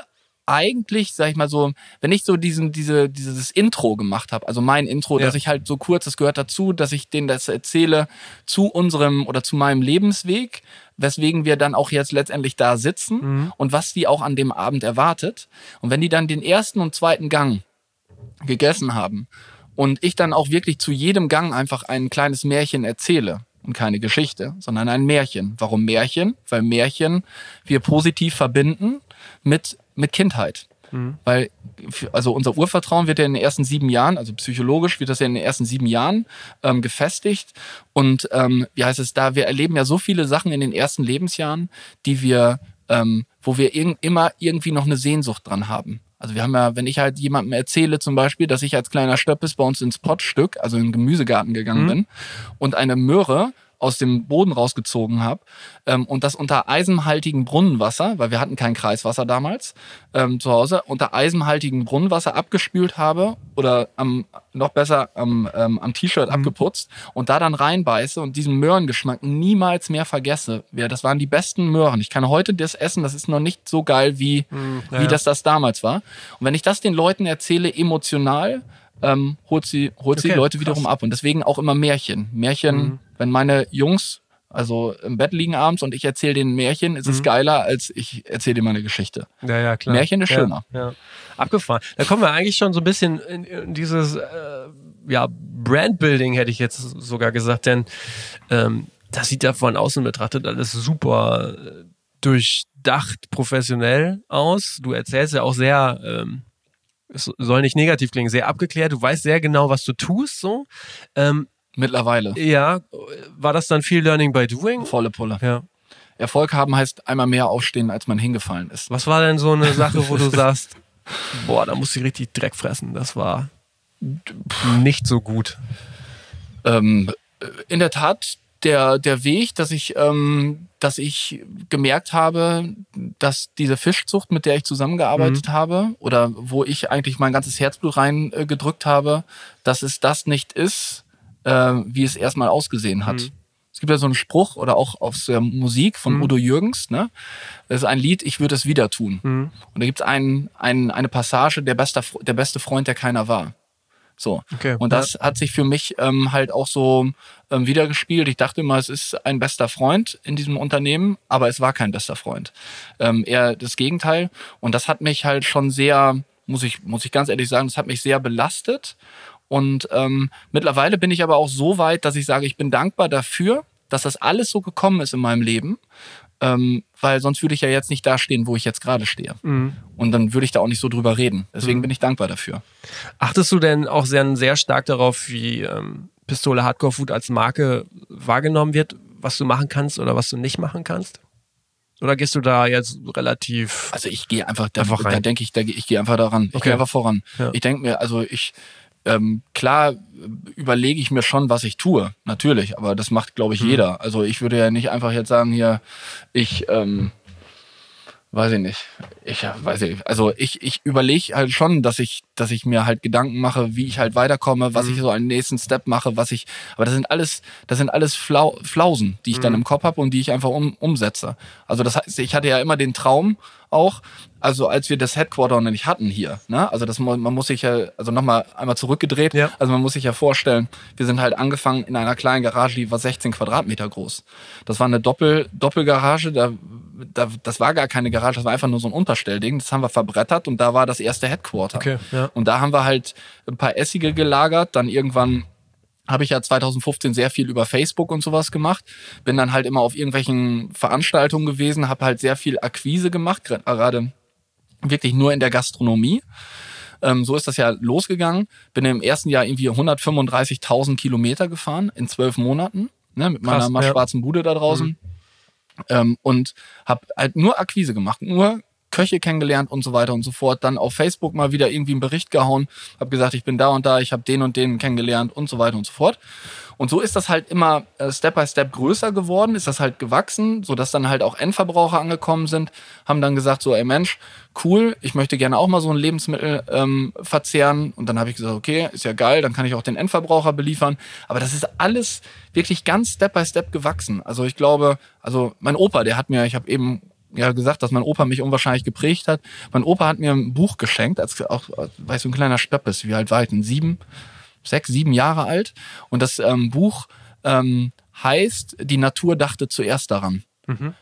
eigentlich, sag ich mal so, wenn ich so diesen, diese, dieses Intro gemacht habe, also mein Intro, Ja. dass ich halt so kurz, das gehört dazu, dass ich denen das erzähle zu unserem oder zu meinem Lebensweg, weswegen wir dann auch jetzt letztendlich da sitzen Mhm. und was die auch an dem Abend erwartet. Und wenn die dann den ersten und zweiten Gang gegessen haben und ich dann auch wirklich zu jedem Gang einfach ein kleines Märchen erzähle und keine Geschichte, sondern ein Märchen. Warum Märchen? Weil Märchen wir positiv verbinden mit, mit Kindheit. Weil, also unser Urvertrauen wird ja in den ersten sieben Jahren, also psychologisch wird das ja in den ersten sieben Jahren ähm, gefestigt. Und ähm, wie heißt es da, wir erleben ja so viele Sachen in den ersten Lebensjahren, die wir, ähm, wo wir irg immer irgendwie noch eine Sehnsucht dran haben. Also wir haben ja, wenn ich halt jemandem erzähle zum Beispiel, dass ich als kleiner Stöppis bei uns ins Pottstück, also in den Gemüsegarten gegangen Mhm. bin und eine Möhre aus dem Boden rausgezogen habe ähm, und das unter eisenhaltigem Brunnenwasser, weil wir hatten kein Kreiswasser damals ähm, zu Hause, unter eisenhaltigem Brunnenwasser abgespült habe oder am, noch besser am, ähm, am T-Shirt abgeputzt und da dann reinbeiße und diesen Möhrengeschmack niemals mehr vergesse. Ja, das waren die besten Möhren. Ich kann heute das essen, das ist noch nicht so geil wie, ja, wie das das damals war. Und wenn ich das den Leuten erzähle, emotional, ähm, holt sie, holt sie die Okay, Leute krass. wiederum ab. Und deswegen auch immer Märchen. Märchen, Mhm. Wenn meine Jungs also im Bett liegen abends und ich erzähle denen Märchen, ist Mhm. es geiler, als ich erzähle dir meine Geschichte. Ja, ja, klar. Märchen ist ja, schöner. Ja. Abgefahren. Da kommen wir eigentlich schon so ein bisschen in, in dieses äh, ja, Brandbuilding, hätte ich jetzt sogar gesagt, denn ähm, das sieht ja von außen betrachtet alles super äh, durchdacht, professionell aus. Du erzählst ja auch sehr, ähm, es soll nicht negativ klingen, sehr abgeklärt. Du weißt sehr genau, was du tust. So. Ähm, Mittlerweile. ja, war das dann viel Learning by Doing? Volle Pulle. Ja. Erfolg haben heißt einmal mehr aufstehen, als man hingefallen ist. Was war denn so eine Sache, wo du sagst, boah, da musste ich richtig Dreck fressen. Das war nicht so gut. Ähm, in der Tat der, der Weg, dass ich, ähm, dass ich gemerkt habe, dass diese Fischzucht, mit der ich zusammengearbeitet habe, oder wo ich eigentlich mein ganzes Herzblut rein äh, gedrückt habe, dass es das nicht ist, äh, wie es erstmal ausgesehen hat. Es gibt ja so einen Spruch oder auch aus der Musik von Udo Jürgens, ne? Das ist ein Lied, ich würde es wieder tun. Und da gibt es ein, ein, eine Passage, der, bester, der beste Freund, der keiner war. So. Okay. Und das hat sich für mich ähm, halt auch so ähm, wiedergespielt. Ich dachte immer, es ist ein bester Freund in diesem Unternehmen, aber es war kein bester Freund. Ähm, eher das Gegenteil. Und das hat mich halt schon sehr, muss ich, muss ich ganz ehrlich sagen, das hat mich sehr belastet. Und ähm, mittlerweile bin ich aber auch so weit, dass ich sage, ich bin dankbar dafür, dass das alles so gekommen ist in meinem Leben. Ähm, weil sonst würde ich ja jetzt nicht da stehen, wo ich jetzt gerade stehe. Und dann würde ich da auch nicht so drüber reden. Deswegen bin ich dankbar dafür. Achtest du denn auch sehr, sehr stark darauf, wie ähm, Pistole Hardcore Food als Marke wahrgenommen wird, was du machen kannst oder was du nicht machen kannst? Oder gehst du da jetzt relativ. Also ich gehe einfach, da, Einfach rein. da denke ich, da, ich gehe einfach daran. Ich Okay. gehe einfach voran. Ja. Ich denke mir, also ich, ähm, klar überlege ich mir schon, was ich tue, natürlich, aber das macht, glaube ich, jeder. Also ich würde ja nicht einfach jetzt sagen, hier, ich, ähm, weiß ich nicht. Ich weiß ich, also ich, ich überlege halt schon, dass ich, dass ich mir halt Gedanken mache, wie ich halt weiterkomme, was ich so einen nächsten Step mache, was ich, aber das sind alles, das sind alles Flau, Flausen, die ich dann im Kopf habe und die ich einfach um, umsetze. Also das heißt, ich hatte ja immer den Traum auch, also als wir das Headquarter noch nicht hatten hier, ne? Also das man muss sich ja, also nochmal einmal zurückgedreht, Ja. also man muss sich ja vorstellen, wir sind halt angefangen in einer kleinen Garage, die war 16 Quadratmeter groß. Das war eine Doppel, Doppelgarage, da, da, das war gar keine Garage, das war einfach nur so ein Unterstellding. Das haben wir verbrettert und da war das erste Headquarter. Okay, ja. Und da haben wir halt ein paar Essige gelagert, dann irgendwann habe ich ja 2015 sehr viel über Facebook und sowas gemacht. Bin dann halt immer auf irgendwelchen Veranstaltungen gewesen, habe halt sehr viel Akquise gemacht, gra- gerade wirklich nur in der Gastronomie. Ähm, so ist das ja losgegangen. Bin im ersten Jahr irgendwie 135.000 Kilometer gefahren in zwölf Monaten ne, mit meiner Krass, mal ja. Mhm. schwarzen Bude da draußen. Ähm, und habe halt nur Akquise gemacht, nur Köche kennengelernt und so weiter und so fort. Dann auf Facebook mal wieder irgendwie einen Bericht gehauen, habe gesagt, ich bin da und da, ich habe den und den kennengelernt und so weiter und so fort. Und so ist das halt immer äh, Step by Step größer geworden, ist das halt gewachsen, so dass dann halt auch Endverbraucher angekommen sind, haben dann gesagt so, ey Mensch, cool, ich möchte gerne auch mal so ein Lebensmittel ähm, verzehren. Und dann habe ich gesagt, okay, ist ja geil, dann kann ich auch den Endverbraucher beliefern. Aber das ist alles wirklich ganz Step by Step gewachsen. Also ich glaube, also mein Opa, der hat mir, ich habe eben ja gesagt, dass mein Opa mich unwahrscheinlich geprägt hat. Mein Opa hat mir ein Buch geschenkt, als auch, weil ich so ein kleiner Stöppes, wie alt war ich denn? Sieben, sechs, sieben Jahre alt. Und das ähm, Buch ähm, heißt, die Natur dachte zuerst daran.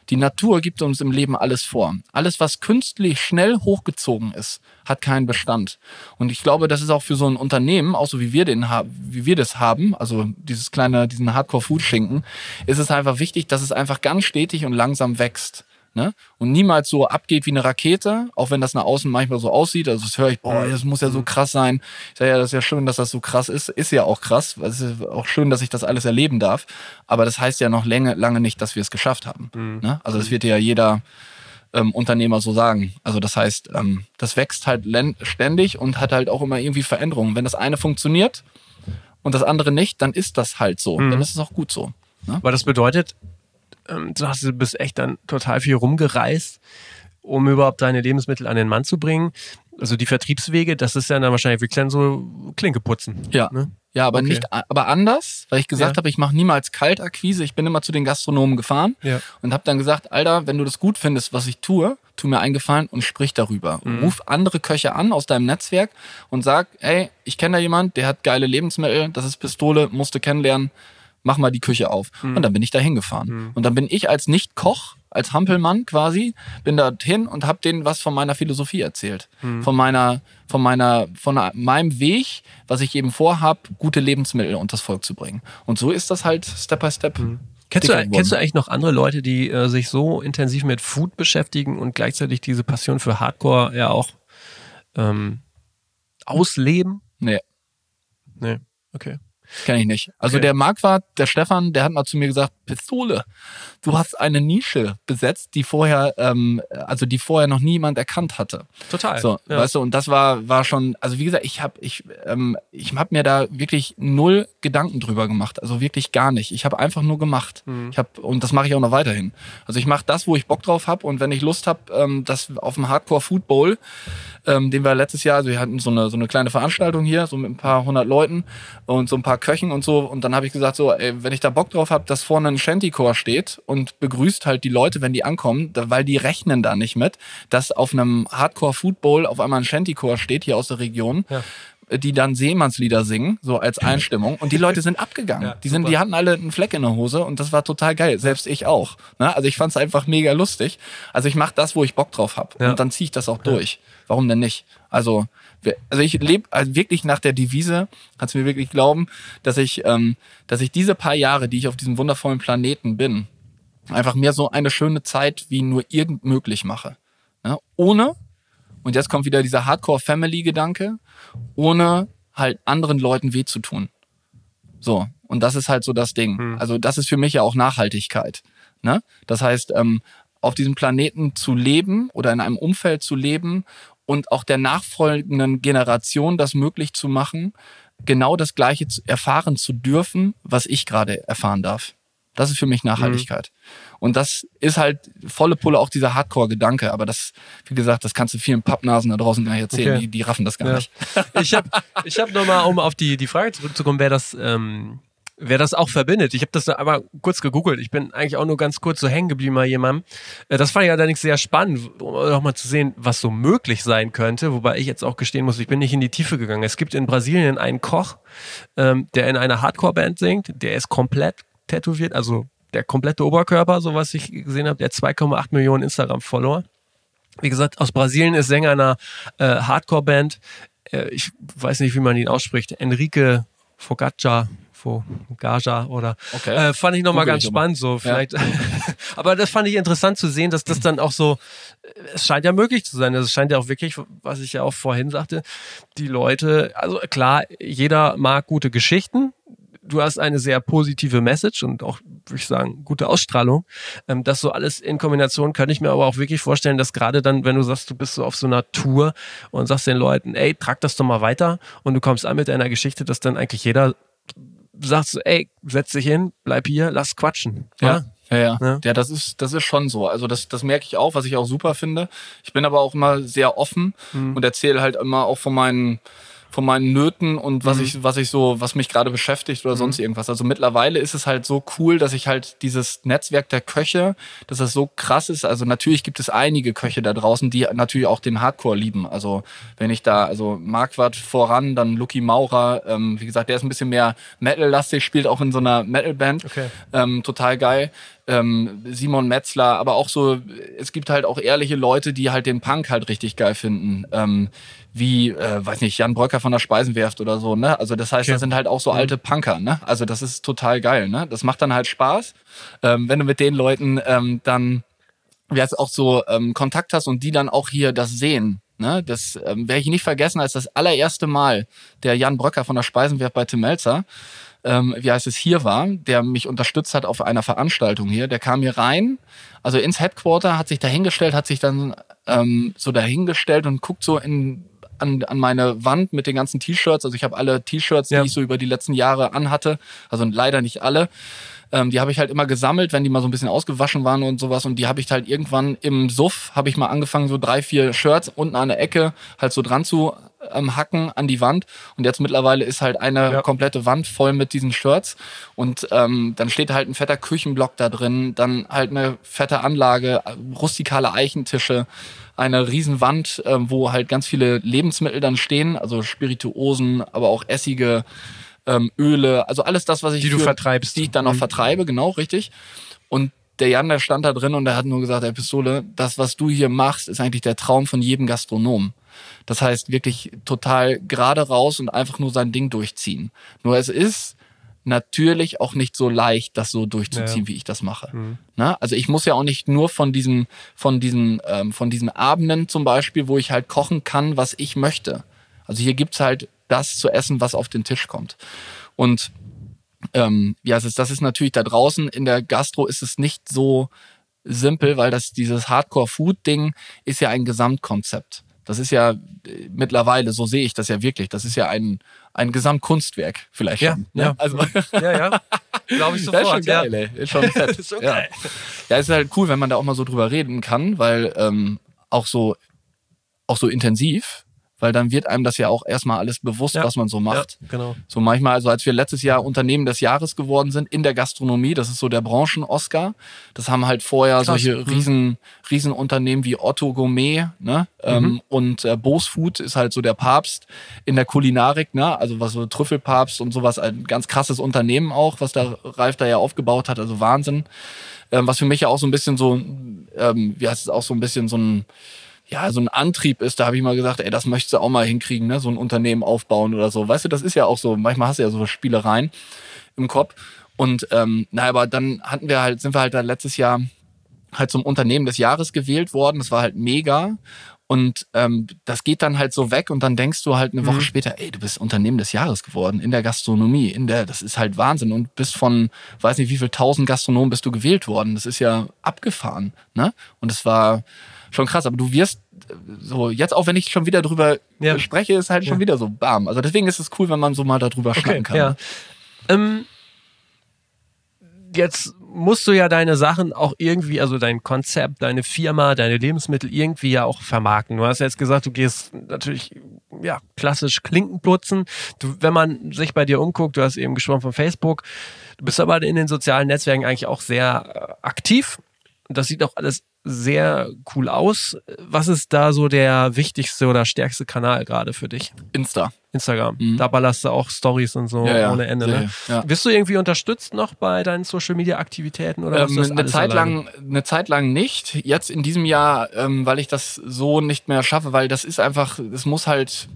Die Natur gibt uns im Leben alles vor. Alles, was künstlich schnell hochgezogen ist, hat keinen Bestand. Und ich glaube, das ist auch für so ein Unternehmen, auch so wie wir den haben, wie wir das haben, also dieses kleine, diesen Hardcore-Food-Schinken, ist es einfach wichtig, dass es einfach ganz stetig und langsam wächst. Ne? Und niemals so abgeht wie eine Rakete, auch wenn das nach außen manchmal so aussieht. Also das höre ich, boah, das muss ja so krass sein. Ich sage ja, das ist ja schön, dass das so krass ist. Ist ja auch krass. Es ist auch schön, dass ich das alles erleben darf. Aber das heißt ja noch lange, lange nicht, dass wir es geschafft haben. Ne? Also das wird ja jeder ähm, Unternehmer so sagen. Also das heißt, ähm, das wächst halt ständig und hat halt auch immer irgendwie Veränderungen. Wenn das eine funktioniert und das andere nicht, dann ist das halt so. Mhm. Dann ist es auch gut so. Ne? Weil das bedeutet, ähm, du, hast, du bist echt dann total viel rumgereist, um überhaupt deine Lebensmittel an den Mann zu bringen. Also die Vertriebswege, das ist ja dann wahrscheinlich wie so Klinke putzen. Ja. Ne? Ja, aber okay. nicht, aber anders, weil ich gesagt ja. habe, ich mache niemals Kaltakquise. Ich bin immer zu den Gastronomen gefahren ja. und habe dann gesagt, Alter, wenn du das gut findest, was ich tue, tu mir einen Gefallen und sprich darüber. Mhm. Ruf andere Köche an aus deinem Netzwerk und sag, ey, ich kenne da jemand, der hat geile Lebensmittel, das ist Pistole, musst du kennenlernen, mach mal die Küche auf. Mhm. Und dann bin ich da hingefahren. Mhm. Und dann bin ich als Nicht-Koch als Hampelmann quasi, bin da hin und habe denen was von meiner Philosophie erzählt. Mhm. Von meiner, von meiner, von meinem Weg, was ich eben vorhab, gute Lebensmittel unter das Volk zu bringen. Und so ist das halt Step by Step. Mhm. Kennst du, kennst du eigentlich noch andere Leute, die äh, sich so intensiv mit Food beschäftigen und gleichzeitig diese Passion für Hardcore ja auch ähm, ausleben? Nee. Nee, okay. Kenn ich nicht. Also okay. der Marquardt, der Stefan, der hat mal zu mir gesagt, Pistole, du hast eine Nische besetzt, die vorher, ähm, also die vorher noch niemand erkannt hatte. Total. So, ja. weißt du, und das war, war schon, also wie gesagt, ich habe ich, ähm, ich hab mir da wirklich null Gedanken drüber gemacht. Also wirklich gar nicht. Ich habe einfach nur gemacht. Mhm. Ich hab, und das mache ich auch noch weiterhin. Also ich mache das, wo ich Bock drauf habe und wenn ich Lust habe, ähm, das auf dem Hardcore Food Bowl, ähm, den wir letztes Jahr, also wir hatten so eine, so eine kleine Veranstaltung hier, so mit ein paar hundert Leuten und so ein paar Köchen und so. Und dann habe ich gesagt, so, ey, wenn ich da Bock drauf habe, dass vorne ein Shantycore steht und begrüßt halt die Leute, wenn die ankommen, weil die rechnen da nicht mit, dass auf einem Hardcore Football auf einmal ein Shantycore steht hier aus der Region. Ja die dann Seemannslieder singen, so als Einstimmung. Und die Leute sind abgegangen. Ja, die, sind, die hatten alle einen Fleck in der Hose und das war total geil. Selbst ich auch. Ne? Also ich fand es einfach mega lustig. Also ich mache das, wo ich Bock drauf habe. Ja. Und dann ziehe ich das auch durch. Warum denn nicht? Also, also ich lebe also wirklich nach der Devise, kannst du mir wirklich glauben, dass ich, ähm, dass ich diese paar Jahre, die ich auf diesem wundervollen Planeten bin, einfach mir so eine schöne Zeit wie nur irgend möglich mache. Ja? Ohne, und jetzt kommt wieder dieser Hardcore-Family-Gedanke, ohne halt anderen Leuten weh zu tun. So, und das ist halt so das Ding. Hm. Also das ist für mich ja auch Nachhaltigkeit. Ne? Das heißt, ähm, auf diesem Planeten zu leben oder in einem Umfeld zu leben und auch der nachfolgenden Generation das möglich zu machen, genau das Gleiche erfahren zu dürfen, was ich gerade erfahren darf. Das ist für mich Nachhaltigkeit. Mhm. Und das ist halt volle Pulle auch dieser Hardcore-Gedanke. Aber das, wie gesagt, das kannst du vielen Pappnasen da draußen gar nicht erzählen. Okay. Die, die raffen das gar ja. nicht. Ich habe ich hab nochmal, um auf die, die Frage zurückzukommen, wer das ähm, wer das auch verbindet. Ich habe das aber kurz gegoogelt. Ich bin eigentlich auch nur ganz kurz so hängen geblieben bei jemandem. Äh, das fand ich allerdings sehr spannend, um auch mal zu sehen, was so möglich sein könnte. Wobei ich jetzt auch gestehen muss, ich bin nicht in die Tiefe gegangen. Es gibt in Brasilien einen Koch, ähm, der in einer Hardcore-Band singt. Der ist komplett tätowiert, also der komplette Oberkörper, so was ich gesehen habe. Der hat 2,8 Millionen Instagram-Follower. Wie gesagt, aus Brasilien ist Sänger einer äh, Hardcore-Band. Äh, ich weiß nicht, wie man ihn ausspricht. Enrique Fogaccia Gaja oder okay. äh, fand ich nochmal ganz spannend so vielleicht ja. aber das fand ich interessant zu sehen dass das dann auch so es scheint ja möglich zu sein es scheint ja auch wirklich was ich ja auch vorhin sagte die Leute also klar jeder mag gute Geschichten du hast eine sehr positive Message und auch, würde ich sagen, gute Ausstrahlung. Ähm, das so alles in Kombination kann ich mir aber auch wirklich vorstellen, dass gerade dann, wenn du sagst, du bist so auf so einer Tour und sagst den Leuten, ey, trag das doch mal weiter und du kommst an mit deiner Geschichte, dass dann eigentlich jeder sagst du, ey, setz dich hin, bleib hier, lass quatschen. Ja. Ja, ja. ja. ja das, ist, das ist schon so. Also das, das merke ich auch, was ich auch super finde. Ich bin aber auch immer sehr offen mhm. und erzähle halt immer auch von meinen von meinen Nöten und was mhm. ich, was ich so, was mich gerade beschäftigt oder mhm. sonst irgendwas. Also mittlerweile ist es halt so cool, dass ich halt dieses Netzwerk der Köche, dass das so krass ist. Also natürlich gibt es einige Köche da draußen, die natürlich auch den Hardcore lieben. Also wenn ich da, also Marquardt voran, dann Lucky Maurer, ähm, wie gesagt, der ist ein bisschen mehr Metal-lastig, spielt auch in so einer Metal-Band. Okay. Ähm, total geil ähm, Simon Metzler, aber auch so, es gibt halt auch ehrliche Leute, die halt den Punk halt richtig geil finden. Ähm, wie, äh, weiß nicht, Jan Bröcker von der Speisenwerft oder so, ne? Also das heißt, okay. das sind halt auch so mhm. alte Punker, ne? Also das ist total geil, ne? Das macht dann halt Spaß, ähm, wenn du mit den Leuten ähm, dann wie heißt auch so ähm, Kontakt hast und die dann auch hier das sehen. Ne? Das ähm, werde ich nicht vergessen, als das allererste Mal der Jan Bröcker von der Speisenwerft bei Tim Melzer ähm, wie heißt es, hier war, der mich unterstützt hat auf einer Veranstaltung hier. Der kam hier rein, also ins Headquarter, hat sich dahingestellt, hat sich dann ähm, so dahingestellt und guckt so in an, an meine Wand mit den ganzen T-Shirts. Also ich habe alle T-Shirts, Ja. die ich so über die letzten Jahre anhatte. Also leider nicht alle. Ähm, die habe ich halt immer gesammelt, wenn die mal so ein bisschen ausgewaschen waren und sowas. Und die habe ich halt irgendwann im Suff, habe ich mal angefangen, so drei, vier Shirts unten an der Ecke halt so dran zu ähm, hacken an die Wand. Und jetzt mittlerweile ist halt eine Ja. komplette Wand voll mit diesen Shirts. Und ähm, dann steht halt ein fetter Küchenblock da drin, dann halt eine fette Anlage, rustikale Eichentische, eine Riesenwand, ähm, wo halt ganz viele Lebensmittel dann stehen, also Spirituosen, aber auch Essige, ähm, Öle, also alles das, was ich Die du für- vertreibst. die ich dann auch Mhm. vertreibe, genau, richtig. Und der Jan, der stand da drin und der hat nur gesagt, Herr Pistole, das, was du hier machst, ist eigentlich der Traum von jedem Gastronom. Das heißt wirklich total gerade raus und einfach nur sein Ding durchziehen. Nur es ist natürlich auch nicht so leicht, das so durchzuziehen, Ja. wie ich das mache. Mhm. Na, also ich muss ja auch nicht nur von diesen, von diesen, ähm, von diesen Abenden zum Beispiel, wo ich halt kochen kann, was ich möchte. Also hier gibt's halt das zu essen, was auf den Tisch kommt. Und ähm, ja, es ist, das ist natürlich da draußen in der Gastro ist es nicht so simpel, weil das dieses Hardcore-Food-Ding ist ja ein Gesamtkonzept. Das ist ja äh, mittlerweile, so sehe ich das ja wirklich. Das ist ja ein, ein Gesamtkunstwerk vielleicht Ja, schon. Ne? ja. Also Ja, ja. Glaube ich das ist sofort. schon geil, ey. Ist schon fett. Ist schon ja. geil. ja, es ist halt cool, wenn man da auch mal so drüber reden kann, weil ähm, auch so auch so intensiv, weil dann wird einem das ja auch erstmal alles bewusst, Ja. was man so macht. Ja, genau. So manchmal, also als wir letztes Jahr Unternehmen des Jahres geworden sind in der Gastronomie, das ist so der Branchen-Oscar. Das haben halt vorher Krass. solche Mhm. riesen, riesen Unternehmen wie Otto Gourmet, ne? Ähm, Mhm. und äh, Bose Food ist halt so der Papst in der Kulinarik, ne? Also was so Trüffelpapst und sowas, ein ganz krasses Unternehmen auch, was da Ralf da ja aufgebaut hat, also Wahnsinn. Ähm, was für mich ja auch so ein bisschen so, ähm, wie heißt es auch so ein bisschen so ein ja, so ein Antrieb ist, da habe ich mal gesagt, ey, das möchtest du auch mal hinkriegen, ne? so ein Unternehmen aufbauen oder so. Weißt du, das ist ja auch so, manchmal hast du ja so Spielereien im Kopf. Und ähm, na, aber dann hatten wir halt, sind wir halt da letztes Jahr halt zum Unternehmen des Jahres gewählt worden. Das war halt mega. Und ähm, das geht dann halt so weg und dann denkst du halt eine Woche Mhm. später, ey, du bist Unternehmen des Jahres geworden in der Gastronomie, in der, das ist halt Wahnsinn und bist von, weiß nicht wie viel tausend Gastronomen bist du gewählt worden. Das ist ja abgefahren, ne? Und es war schon krass, aber du wirst äh, so, jetzt auch wenn ich schon wieder drüber Ja. spreche, ist halt schon Ja. wieder so bam. Also deswegen ist es cool, wenn man so mal darüber schnacken kann. ja. Ähm, jetzt musst du ja deine Sachen auch irgendwie, also dein Konzept, deine Firma, deine Lebensmittel irgendwie ja auch vermarkten. Du hast jetzt gesagt, du gehst natürlich ja klassisch Klinken putzen. Du, wenn man sich bei dir umguckt, du hast eben gesprochen von Facebook, du bist aber in den sozialen Netzwerken eigentlich auch sehr äh, aktiv. Das sieht auch alles sehr cool aus. Was ist da so der wichtigste oder stärkste Kanal gerade für dich? Insta. Instagram. Mhm. Da ballerst du auch Stories und so Ja, ja. ohne Ende. Ne? Ja. Wirst du irgendwie unterstützt noch bei deinen Social Media Aktivitäten oder Ähm, eine Zeit alleine? lang, eine Zeit lang nicht. Jetzt in diesem Jahr, ähm, weil ich das so nicht mehr schaffe, weil das ist einfach, es muss halt,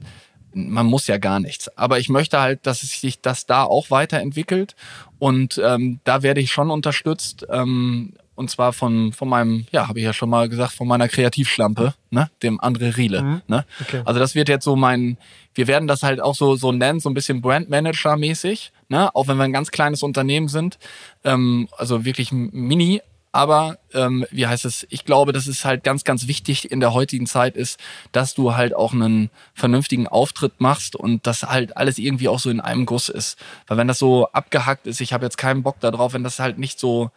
man muss ja gar nichts. Aber ich möchte halt, dass sich das da auch weiterentwickelt und ähm, da werde ich schon unterstützt. Ähm, und zwar von, von meinem, ja, habe ich ja schon mal gesagt, von meiner Kreativschlampe, ne, dem André Riele. Mhm. Ne? Okay. Also das wird jetzt so mein, wir werden das halt auch so, so nennen, so ein bisschen Brandmanager-mäßig, ne? auch wenn wir ein ganz kleines Unternehmen sind, ähm, also wirklich mini, aber ähm, wie heißt es, ich glaube, dass es halt ganz, ganz wichtig in der heutigen Zeit ist, dass du halt auch einen vernünftigen Auftritt machst und das halt alles irgendwie auch so in einem Guss ist. Weil wenn das so abgehackt ist, ich habe jetzt keinen Bock darauf, wenn das halt nicht so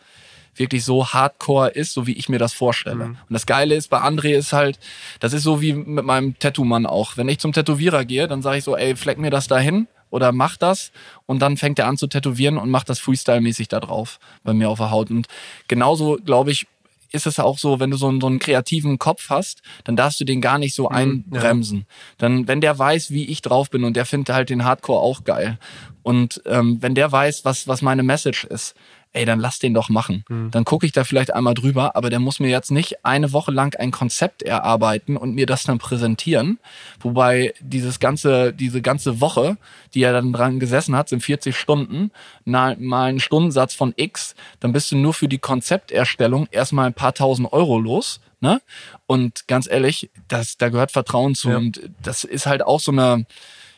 wirklich so hardcore ist, so wie ich mir das vorstelle. Mhm. Und das Geile ist bei André ist halt, das ist so wie mit meinem Tattoo-Mann auch. Wenn ich zum Tätowierer gehe, dann sage ich so, ey, fleck mir das dahin oder mach das und dann fängt er an zu tätowieren und macht das Freestyle-mäßig da drauf bei mir auf der Haut. Und genauso, glaube ich, ist es auch so, wenn du so einen, so einen kreativen Kopf hast, dann darfst du den gar nicht so einbremsen. Dann, wenn der weiß, wie ich drauf bin und der findet halt den Hardcore auch geil und ähm, wenn der weiß, was, was meine Message ist, ey, dann lass den doch machen. Dann gucke ich da vielleicht einmal drüber, aber der muss mir jetzt nicht eine Woche lang ein Konzept erarbeiten und mir das dann präsentieren. Wobei dieses ganze, diese ganze Woche, die er dann dran gesessen hat, sind 40 Stunden, na, mal einen Stundensatz von X, dann bist du nur für die Konzepterstellung erstmal ein paar tausend Euro los. Ne? Und ganz ehrlich, das, da gehört Vertrauen zu. Ja. Und das ist halt auch so eine,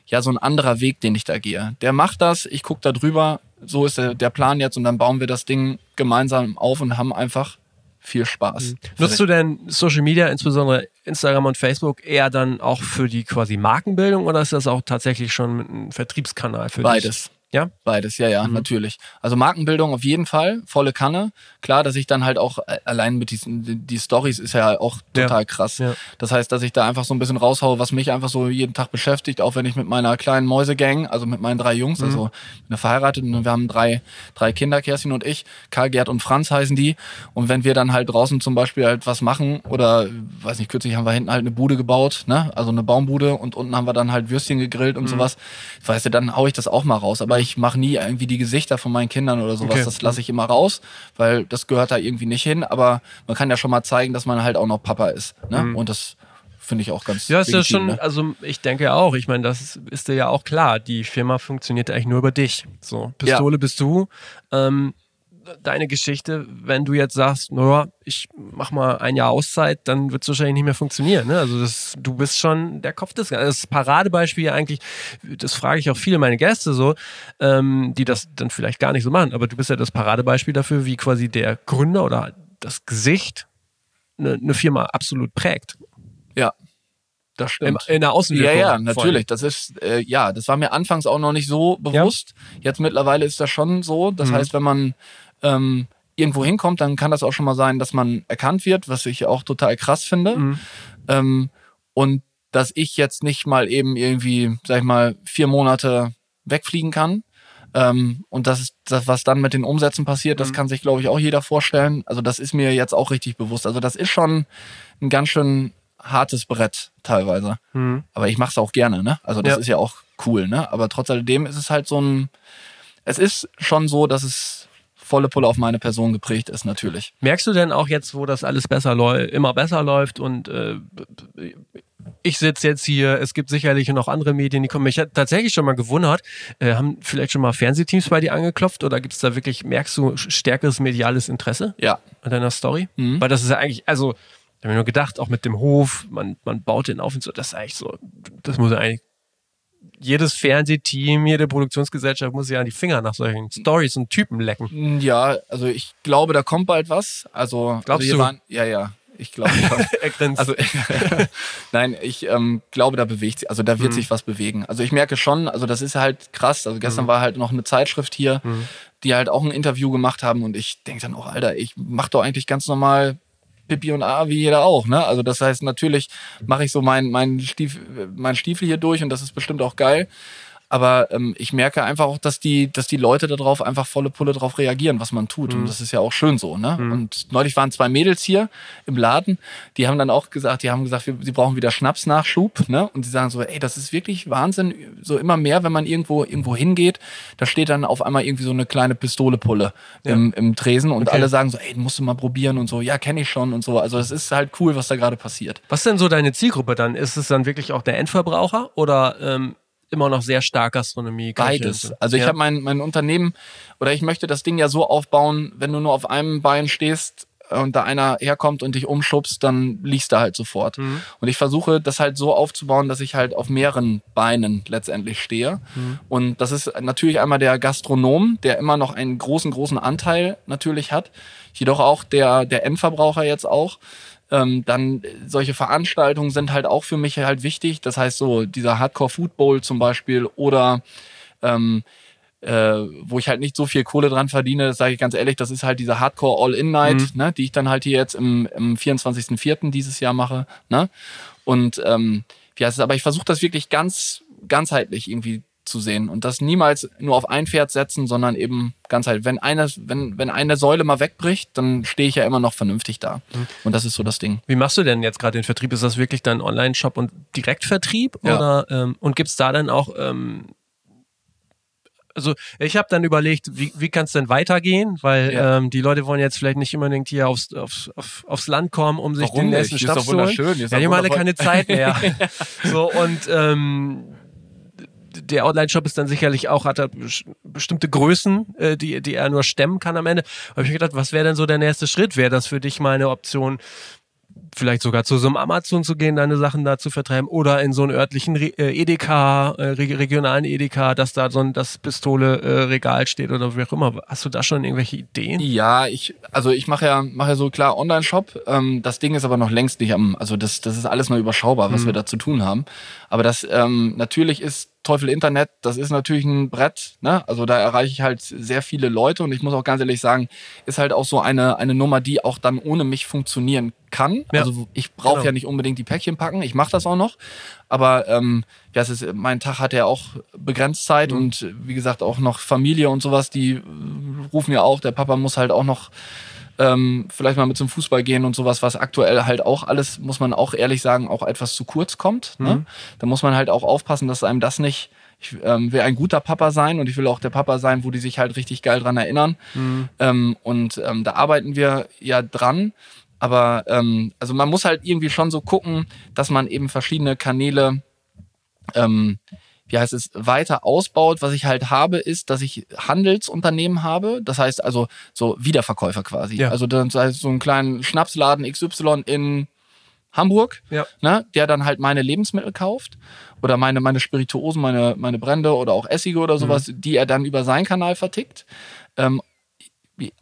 ja so ein anderer Weg, den ich da gehe. Der macht das, ich gucke da drüber, so ist der, der Plan jetzt und dann bauen wir das Ding gemeinsam auf und haben einfach viel Spaß. Mhm. Nutzt du denn Social Media, insbesondere Instagram und Facebook, eher dann auch für die quasi Markenbildung oder ist das auch tatsächlich schon ein Vertriebskanal für Beides. dich? Beides. Ja? Beides, ja, ja, mhm. natürlich. Also Markenbildung auf jeden Fall, volle Kanne. Klar, dass ich dann halt auch äh, allein mit diesen, die Stories ist ja auch total ja. krass. Ja. Das heißt, dass ich da einfach so ein bisschen raushaue, was mich einfach so jeden Tag beschäftigt, auch wenn ich mit meiner kleinen Mäusegang, also mit meinen drei Jungs, also mhm. also bin verheiratet und wir haben drei, drei Kinder, Kerstin und ich, Karl, Gerd und Franz heißen die. Und wenn wir dann halt draußen zum Beispiel halt was machen oder, weiß nicht, kürzlich haben wir hinten halt eine Bude gebaut, ne, also eine Baumbude und unten haben wir dann halt Würstchen gegrillt und mhm. sowas. Weißt du, dann hau ich das auch mal raus. Aber ich mache nie irgendwie die Gesichter von meinen Kindern oder sowas. Okay. Das lasse ich immer raus, weil das gehört da irgendwie nicht hin. Aber man kann ja schon mal zeigen, dass man halt auch noch Papa ist. Ne? Mhm. Und das finde ich auch ganz Ja, ist ja schon, ne? also ich denke auch, ich meine, das ist dir ja auch klar, die Firma funktioniert eigentlich nur über dich. So, Pistole ja. bist du. Ähm, deine Geschichte, wenn du jetzt sagst, naja, ich mach mal ein Jahr Auszeit, dann wird es wahrscheinlich nicht mehr funktionieren. Ne? Also das, du bist schon der Kopf des Das Paradebeispiel eigentlich, das frage ich auch viele meine Gäste so, ähm, die das dann vielleicht gar nicht so machen, aber du bist ja das Paradebeispiel dafür, wie quasi der Gründer oder das Gesicht eine, eine Firma absolut prägt. Ja, das stimmt. In, in der Außenwirkung. Ja, ja, natürlich. Das ist, äh, ja, das war mir anfangs auch noch nicht so bewusst. Ja. Jetzt mittlerweile ist das schon so. Das mhm. heißt, wenn man ähm, irgendwo hinkommt, dann kann das auch schon mal sein, dass man erkannt wird, was ich auch total krass finde. Mhm. Ähm, und dass ich jetzt nicht mal eben irgendwie, sag ich mal, vier Monate wegfliegen kann. Ähm, und das ist das, was dann mit den Umsätzen passiert, das mhm. kann sich, glaube ich, auch jeder vorstellen. Also das ist mir jetzt auch richtig bewusst. Also das ist schon ein ganz schön hartes Brett teilweise. Mhm. Aber ich mache es auch gerne, ne? Also das ja. ist ja auch cool, ne? Aber trotz alledem ist es halt so ein, es ist schon so, dass es volle Pulle auf meine Person geprägt ist, natürlich. Merkst du denn auch jetzt, wo das alles besser läuft, immer besser läuft und äh, ich sitze jetzt hier, es gibt sicherlich noch andere Medien, die kommen. Mich hat tatsächlich schon mal gewundert, äh, haben vielleicht schon mal Fernsehteams bei dir angeklopft oder gibt es da wirklich, merkst du, stärkeres mediales Interesse ja. an deiner Story? Mhm. Weil das ist ja eigentlich, also, ich habe mir nur gedacht, auch mit dem Hof, man, man baut den auf und so, das ist eigentlich so, das muss ja eigentlich jedes Fernsehteam, jede Produktionsgesellschaft muss ja an die Finger nach solchen Stories und Typen lecken. Ja, also ich glaube, da kommt bald was. Also, Glaubst also du? Waren, ja, ja. Ich glaube er grinst. Also, nein, ich ähm, glaube, da bewegt sich, also da wird mhm. sich was bewegen. Also ich merke schon, also das ist halt krass. Also gestern mhm. war halt noch eine Zeitschrift hier, mhm. die halt auch ein Interview gemacht haben und ich denke dann auch, Alter, ich mache doch eigentlich ganz normal Pippi und A wie jeder auch. Ne? Also das heißt, natürlich mache ich so mein, mein, Stief, mein Stiefel hier durch und das ist bestimmt auch geil. Aber ähm, ich merke einfach auch, dass die, dass die Leute darauf einfach volle Pulle drauf reagieren, was man tut. Mhm. Und das ist ja auch schön so. Ne? Mhm. Und neulich waren zwei Mädels hier im Laden, die haben dann auch gesagt, die haben gesagt, wir, sie brauchen wieder Schnapsnachschub. Ne? Und sie sagen so, ey, das ist wirklich Wahnsinn. So immer mehr, wenn man irgendwo irgendwo hingeht, da steht dann auf einmal irgendwie so eine kleine Pistolepulle ja. im, im Tresen und okay. alle sagen so, ey, musst du mal probieren und so, ja, kenne ich schon und so. Also es ist halt cool, was da gerade passiert. Was ist denn so deine Zielgruppe dann? Ist es dann wirklich auch der Endverbraucher oder ähm, immer noch sehr stark Gastronomie. Beides. Also ich ja. habe mein, mein Unternehmen oder ich möchte das Ding ja so aufbauen, wenn du nur auf einem Bein stehst und da einer herkommt und dich umschubst, dann liegst du halt sofort. Mhm. Und ich versuche das halt so aufzubauen, dass ich halt auf mehreren Beinen letztendlich stehe. Mhm. Und das ist natürlich einmal der Gastronom, der immer noch einen großen, großen Anteil natürlich hat. Jedoch auch der, der Endverbraucher jetzt auch. Ähm, dann äh, solche Veranstaltungen sind halt auch für mich halt wichtig. Das heißt so, dieser Hardcore Food Bowl zum Beispiel oder ähm, äh, wo ich halt nicht so viel Kohle dran verdiene, sage ich ganz ehrlich, das ist halt diese Hardcore All-In-Night, mhm. ne, die ich dann halt hier jetzt im, im 24.04. dieses Jahr mache. Ne? Und ähm, wie heißt es, aber ich versuche das wirklich ganz ganzheitlich irgendwie zu sehen und das niemals nur auf ein Pferd setzen, sondern eben ganz halt, wenn eine, wenn, wenn eine Säule mal wegbricht, dann stehe ich ja immer noch vernünftig da. Mhm. Und das ist so das Ding. Wie machst du denn jetzt gerade den Vertrieb? Ist das wirklich dein Online-Shop und Direktvertrieb? Ja. Oder, ähm, und gibt's da dann auch ähm, also ich habe dann überlegt, wie, wie kann es denn weitergehen? Weil ja. ähm, die Leute wollen jetzt vielleicht nicht unbedingt hier aufs, aufs, auf, aufs Land kommen, um sich Warum den nächsten Schnaps zu holen. Ja, die haben alle keine Zeit mehr. so und ähm, der Online-Shop ist dann sicherlich auch, hat er bestimmte Größen, äh, die, die er nur stemmen kann am Ende. Habe ich mir gedacht, was wäre denn so der nächste Schritt? Wäre das für dich mal eine Option, vielleicht sogar zu so einem Amazon zu gehen, deine Sachen da zu vertreiben oder in so einen örtlichen Re äh, Edeka, äh, regionalen Edeka, dass da so ein das Pistole äh, Regal steht oder wie auch immer. Hast du da schon irgendwelche Ideen? Ja, ich also ich mache ja mache ja so klar Online-Shop. Ähm, das Ding ist aber noch längst nicht am, also das das ist alles noch überschaubar, was mhm. wir da zu tun haben. Aber das ähm, natürlich ist Teufel Internet, das ist natürlich ein Brett. Ne? Also da erreiche ich halt sehr viele Leute und ich muss auch ganz ehrlich sagen, ist halt auch so eine, eine Nummer, die auch dann ohne mich funktionieren kann. Ja. Also ich brauche genau. ja nicht unbedingt die Päckchen packen, ich mache das auch noch. Aber ähm, ja, es ist, mein Tag hat ja auch begrenzt Zeit mhm. und wie gesagt auch noch Familie und sowas, die rufen ja auch, der Papa muss halt auch noch ähm, vielleicht mal mit zum Fußball gehen und sowas, was aktuell halt auch alles, muss man auch ehrlich sagen, auch etwas zu kurz kommt. Ne? Mhm. Da muss man halt auch aufpassen, dass einem das nicht ich ähm, will ein guter Papa sein und ich will auch der Papa sein, wo die sich halt richtig geil dran erinnern. Mhm. Ähm, und ähm, da arbeiten wir ja dran. Aber ähm, also man muss halt irgendwie schon so gucken, dass man eben verschiedene Kanäle ähm, wie heißt es, weiter ausbaut. Was ich halt habe, ist, dass ich Handelsunternehmen habe. Das heißt also so Wiederverkäufer quasi. Ja. Also dann heißt so einen kleinen Schnapsladen XY in Hamburg, ja. ne, der dann halt meine Lebensmittel kauft oder meine, meine Spirituosen, meine, meine Brände oder auch Essige oder sowas, mhm. die er dann über seinen Kanal vertickt. Ähm,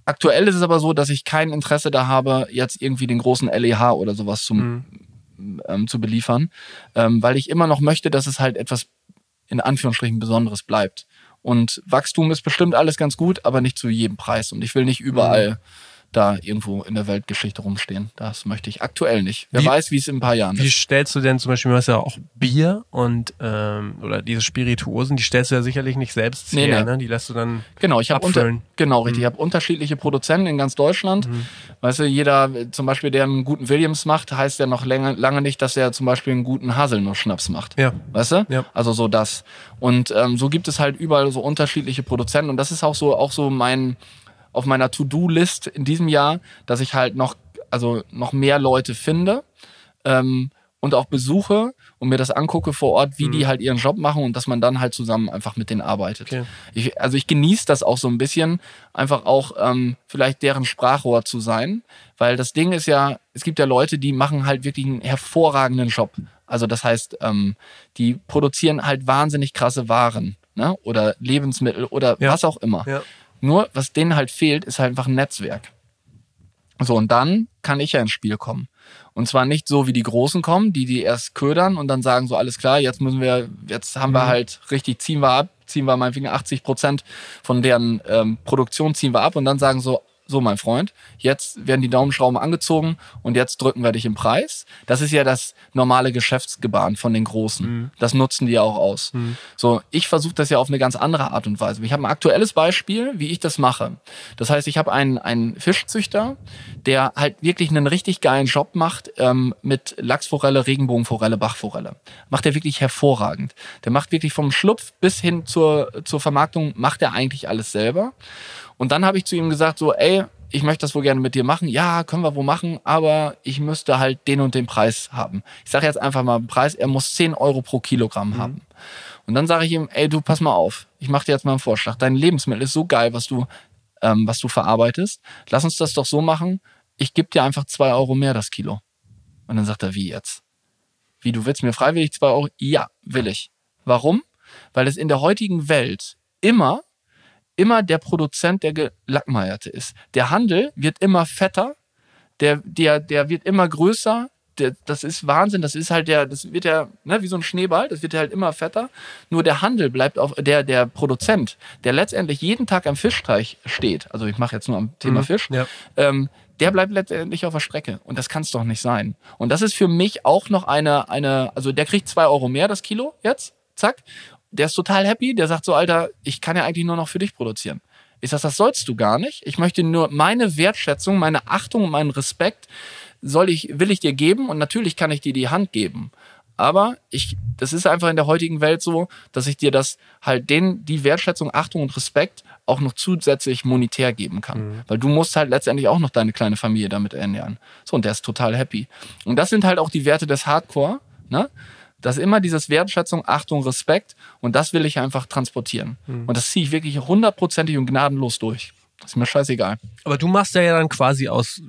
aktuell ist es aber so, dass ich kein Interesse da habe, jetzt irgendwie den großen LEH oder sowas zum, mhm. ähm, zu beliefern, ähm, weil ich immer noch möchte, dass es halt etwas in Anführungsstrichen Besonderes bleibt. Und Wachstum ist bestimmt alles ganz gut, aber nicht zu jedem Preis. Und ich will nicht überall mhm da irgendwo in der Weltgeschichte rumstehen. Das möchte ich aktuell nicht. Wer wie, weiß, wie es in ein paar Jahren ist. Wie stellst du denn zum Beispiel, du hast ja auch Bier und ähm, oder diese Spirituosen, die stellst du ja sicherlich nicht selbst nee, her, nee. ne? Die lässt du dann Genau, ich habe unter, genau richtig. Mhm. Ich habe unterschiedliche Produzenten in ganz Deutschland. Mhm. Weißt du, jeder zum Beispiel, der einen guten Williams macht, heißt ja noch lange, lange nicht, dass er zum Beispiel einen guten Haselnuss-Schnaps macht. Ja. Weißt du? Ja. Also so das. Und ähm, so gibt es halt überall so unterschiedliche Produzenten und das ist auch so auch so mein auf meiner To-Do-List in diesem Jahr, dass ich halt noch, also noch mehr Leute finde ähm, und auch besuche und mir das angucke vor Ort, wie mhm. die halt ihren Job machen und dass man dann halt zusammen einfach mit denen arbeitet. Okay. Ich, also ich genieße das auch so ein bisschen, einfach auch ähm, vielleicht deren Sprachrohr zu sein, weil das Ding ist ja, es gibt ja Leute, die machen halt wirklich einen hervorragenden Job. Also das heißt, ähm, die produzieren halt wahnsinnig krasse Waren ne? oder Lebensmittel oder ja. was auch immer. Ja. Nur, was denen halt fehlt, ist halt einfach ein Netzwerk. So, und dann kann ich ja ins Spiel kommen. Und zwar nicht so, wie die Großen kommen, die die erst ködern und dann sagen so, alles klar, jetzt müssen wir, jetzt haben wir mhm. halt richtig, ziehen wir ab, ziehen wir meinetwegen 80 Prozent von deren ähm, Produktion ziehen wir ab und dann sagen so, so mein Freund, jetzt werden die Daumenschrauben angezogen und jetzt drücken wir dich im Preis. Das ist ja das normale Geschäftsgebaren von den Großen. Mhm. Das nutzen die ja auch aus. Mhm. So, ich versuche das ja auf eine ganz andere Art und Weise. Ich habe ein aktuelles Beispiel, wie ich das mache. Das heißt, ich habe einen, einen Fischzüchter, der halt wirklich einen richtig geilen Job macht ähm, mit Lachsforelle, Regenbogenforelle, Bachforelle. Macht er wirklich hervorragend. Der macht wirklich vom Schlupf bis hin zur, zur Vermarktung, macht er eigentlich alles selber. Und dann habe ich zu ihm gesagt, so, ey, ich möchte das wohl gerne mit dir machen. Ja, können wir wohl machen, aber ich müsste halt den und den Preis haben. Ich sage jetzt einfach mal Preis, er muss 10 Euro pro Kilogramm mhm. haben. Und dann sage ich ihm, ey, du, pass mal auf, ich mache dir jetzt mal einen Vorschlag. Dein Lebensmittel ist so geil, was du, ähm, was du verarbeitest. Lass uns das doch so machen, ich gebe dir einfach 2 Euro mehr das Kilo. Und dann sagt er, wie jetzt? Wie, du willst mir freiwillig 2 Euro? Ja, will ich. Warum? Weil es in der heutigen Welt immer immer der Produzent der Gelackmeierte ist. Der Handel wird immer fetter, der, der, der wird immer größer. Der, das ist Wahnsinn. Das ist halt der, das wird ja, ne, wie so ein Schneeball, das wird ja halt immer fetter. Nur der Handel bleibt auf, der, der Produzent, der letztendlich jeden Tag am Fischteich steht, also ich mache jetzt nur am Thema mhm, Fisch, ja. ähm, der bleibt letztendlich auf der Strecke. Und das kann es doch nicht sein. Und das ist für mich auch noch eine, eine, also der kriegt zwei Euro mehr das Kilo jetzt, zack der ist total happy, der sagt so, Alter, ich kann ja eigentlich nur noch für dich produzieren. Ich sag, das sollst du gar nicht. Ich möchte nur meine Wertschätzung, meine Achtung und meinen Respekt soll ich, will ich dir geben und natürlich kann ich dir die Hand geben. Aber ich, das ist einfach in der heutigen Welt so, dass ich dir das halt den, die Wertschätzung, Achtung und Respekt auch noch zusätzlich monetär geben kann. Mhm. Weil du musst halt letztendlich auch noch deine kleine Familie damit ernähren. So, und der ist total happy. Und das sind halt auch die Werte des Hardcore, ne? Das ist immer dieses Wertschätzung, Achtung, Respekt und das will ich einfach transportieren. Mhm. Und das ziehe ich wirklich hundertprozentig und gnadenlos durch. Das ist mir scheißegal. Aber du machst ja, ja dann quasi aus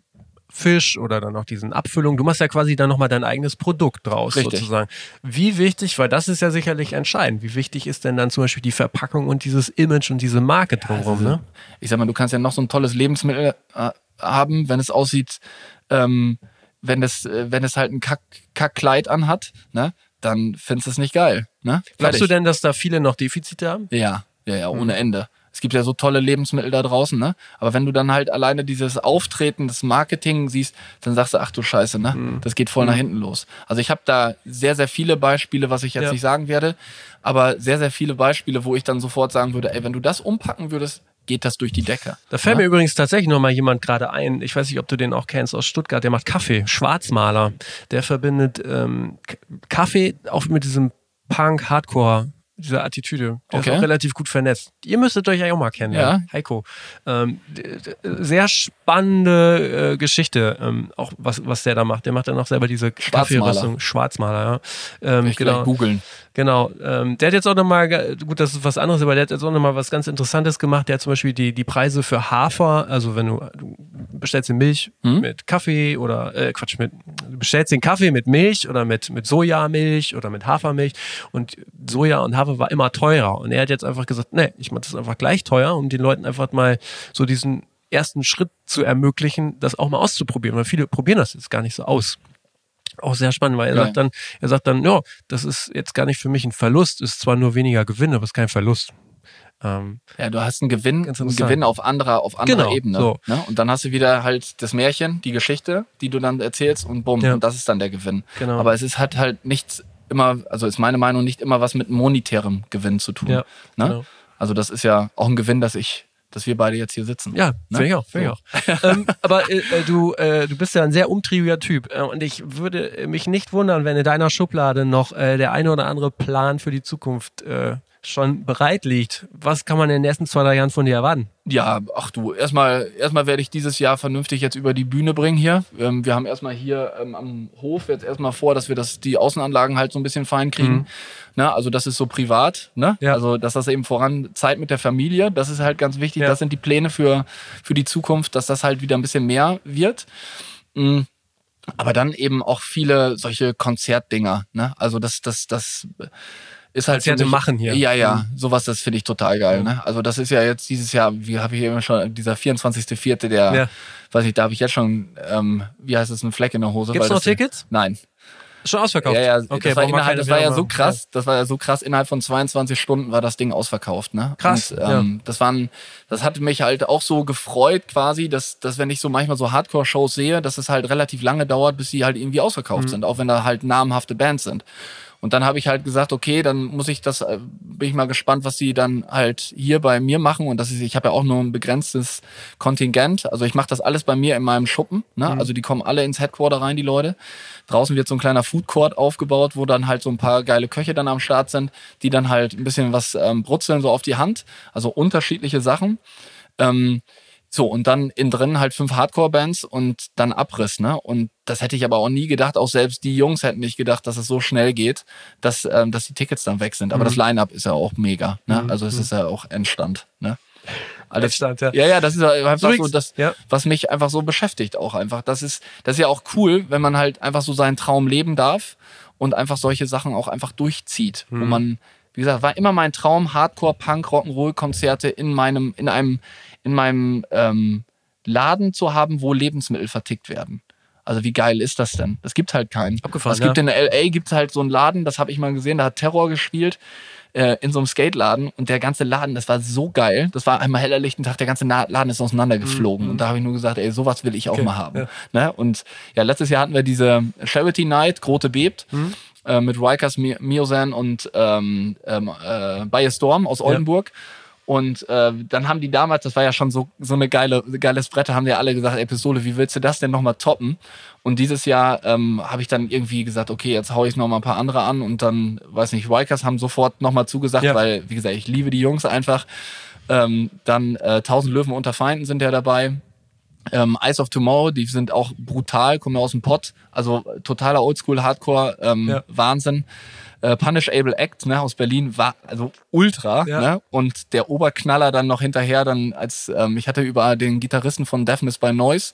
Fisch oder dann noch diesen Abfüllungen. Du machst ja quasi dann nochmal dein eigenes Produkt draus Richtig. sozusagen. Wie wichtig, weil das ist ja sicherlich entscheidend, wie wichtig ist denn dann zum Beispiel die Verpackung und dieses Image und diese Marke drumherum, Also, ne? Ich sag mal, du kannst ja noch so ein tolles Lebensmittel äh, haben, wenn es aussieht, ähm, wenn es, äh, wenn es halt ein Kack, Kackkleid anhat, ne, dann findest du es nicht geil. Ne? Glaubst du denn, dass da viele noch Defizite haben? Ja, ja, ja, ohne Ende. Es gibt ja so tolle Lebensmittel da draußen, ne? Aber wenn du dann halt alleine dieses Auftreten, das Marketing siehst, dann sagst du, ach du Scheiße, ne? Das geht voll nach hinten los. Also ich habe da sehr, sehr viele Beispiele, was ich jetzt Ja. nicht sagen werde, aber sehr, sehr viele Beispiele, wo ich dann sofort sagen würde, ey, wenn du das umpacken würdest, geht das durch die Decke. Da fällt Ja? mir übrigens tatsächlich noch mal jemand gerade ein. Ich weiß nicht, ob du den auch kennst aus Stuttgart. Der macht Kaffee, Schwarzmaler. Der verbindet ähm, Kaffee auch mit diesem Punk, Hardcore, dieser Attitüde. Der Okay. ist auch relativ gut vernetzt. Ihr müsstet euch ja auch mal kennen. Ja. Heiko. Ähm, sehr spannende äh, Geschichte, ähm, auch was, was der da macht. Der macht dann auch selber diese Schwarzmaler. Kaffeeröstung. Schwarzmaler, ja. Ähm, Ich gleich googeln. Genau. Ähm, der hat jetzt auch nochmal, gut, das ist was anderes, aber der hat jetzt auch nochmal was ganz Interessantes gemacht. Der hat zum Beispiel die, die Preise für Hafer, also wenn du, du bestellst den Milch Hm? mit Kaffee oder, äh, Quatsch, mit, du bestellst den Kaffee mit Milch oder mit, mit Sojamilch oder mit Hafermilch und Soja und Hafer war immer teurer. Und er hat jetzt einfach gesagt, nee, ich mach das einfach gleich teuer, um den Leuten einfach mal so diesen ersten Schritt zu ermöglichen, das auch mal auszuprobieren, weil viele probieren das jetzt gar nicht so aus auch sehr spannend, weil er Geil. sagt dann, er sagt dann, ja, das ist jetzt gar nicht für mich ein Verlust, ist zwar nur weniger Gewinn, aber es ist kein Verlust. Ähm, Ja, du hast einen Gewinn, einen. Gewinn auf anderer, auf anderer Genau, Ebene. so. Ne? Und dann hast du wieder halt das Märchen, die Geschichte, die du dann erzählst und bumm, Ja. und das ist dann der Gewinn. Genau. Aber es ist hat halt nichts immer, also ist meine Meinung nicht immer was mit monetärem Gewinn zu tun. Ja, ne? genau. Also das ist ja auch ein Gewinn, dass ich, dass wir beide jetzt hier sitzen. ja, Ne? finde ich auch, finde ich auch. ähm, aber äh, äh, du, äh, du bist ja ein sehr umtriebiger Typ äh, und ich würde mich nicht wundern, wenn in deiner Schublade noch äh, der eine oder andere Plan für die Zukunft äh, schon bereit liegt. Was kann man in den nächsten zwei, drei Jahren von dir erwarten? Ja, ach du, erstmal, erstmal werde ich dieses Jahr vernünftig jetzt über die Bühne bringen hier. Ähm, wir haben erstmal hier ähm, am Hof jetzt erstmal vor, dass wir das, die Außenanlagen halt so ein bisschen fein kriegen. Mhm. Ne, also das ist so privat, ne? Ja. Also dass das eben voran Zeit mit der Familie, das ist halt ganz wichtig. Ja. Das sind die Pläne für, für die Zukunft, dass das halt wieder ein bisschen mehr wird. Mm. Aber dann eben auch viele solche Konzertdinger, ne? Also das, das, das ist halt Konzerte mich- machen hier. Mhm. Ja, ja, sowas, das finde ich total geil. Ne? Also das ist ja jetzt dieses Jahr, wie habe ich eben schon, dieser 24.04., der, Ja. weiß ich, da habe ich jetzt schon, ähm, wie heißt es, ein Fleck in der Hose. Gibt's weil noch Tickets? Nein. Schon ausverkauft? Ja, ja, okay, das war, innerhalb, das war ja so krass, das war ja so krass, innerhalb von 22 Stunden war das Ding ausverkauft, ne? Krass, Und, ähm, das waren, das hat mich halt auch so gefreut quasi, dass, dass wenn ich so manchmal so Hardcore-Shows sehe, dass es halt relativ lange dauert, bis sie halt irgendwie ausverkauft Mhm. sind, auch wenn da halt namhafte Bands sind. Und dann habe ich halt gesagt, okay, dann muss ich das, äh, bin ich mal gespannt, was sie dann halt hier bei mir machen. Und das ist, ich habe ja auch nur ein begrenztes Kontingent. Also ich mache das alles bei mir in meinem Schuppen. Ne? Also die kommen alle ins Headquarter rein, die Leute. Draußen wird so ein kleiner Food Court aufgebaut, wo dann halt so ein paar geile Köche dann am Start sind, die dann halt ein bisschen was ähm, brutzeln so auf die Hand. Also unterschiedliche Sachen. Ähm, so, und dann innen drin halt fünf Hardcore-Bands und dann Abriss, ne? Und das hätte ich aber auch nie gedacht, auch selbst die Jungs hätten nicht gedacht, dass es so schnell geht, dass, ähm, dass die Tickets dann weg sind. Aber das Line-Up ist ja auch mega, ne? Also es ist ja auch Endstand, ne? Alles, Endstand, ja. ja, ja, das ist ja einfach so das, ja. was mich einfach so beschäftigt auch einfach. Das ist, das ist ja auch cool, wenn man halt einfach so seinen Traum leben darf und einfach solche Sachen auch einfach durchzieht, wo Mhm. man, wie gesagt, war immer mein Traum, Hardcore, Punk, Rock'n'Roll Konzerte in meinem, in einem, in meinem ähm, Laden zu haben, wo Lebensmittel vertickt werden. Also wie geil ist das denn? Das gibt halt keinen. Abgefahren, es gibt ja. in LA gibt's halt so einen Laden, das habe ich mal gesehen, da hat Terror gespielt äh, in so einem Skate-Laden und der ganze Laden, das war so geil. Das war einmal heller lichten Tag, der ganze Laden ist auseinandergeflogen und da habe ich nur gesagt, ey, sowas will ich auch Mhm, Okay, mal haben. ja. Ne? Und ja, letztes Jahr hatten wir diese Charity Night, Grote bebt, Mhm. äh, mit Rikers, Mi- Miozan und ähm, ähm, äh, Baye Storm aus Oldenburg. Und äh, dann haben die damals, das war ja schon so, so eine geile, geiles Brett, haben die alle gesagt, ey Pistole, wie willst du das denn nochmal toppen? Und dieses Jahr ähm, habe ich dann irgendwie gesagt, okay, jetzt hau ich noch mal ein paar andere an und dann, weiß nicht, Rikers haben sofort nochmal zugesagt, Ja. weil, wie gesagt, ich liebe die Jungs einfach. Ähm, dann äh, 1000 Löwen unter Feinden sind ja dabei. Ähm, Eyes of Tomorrow, die sind auch brutal, kommen ja aus dem Pott. Also totaler Oldschool, Hardcore, ähm, Ja. Wahnsinn. Äh, Punish Able Act ne, aus Berlin war also ultra. Ja. Ne? Und der Oberknaller dann noch hinterher, dann als ähm, ich hatte über den Gitarristen von Deafness by Noise,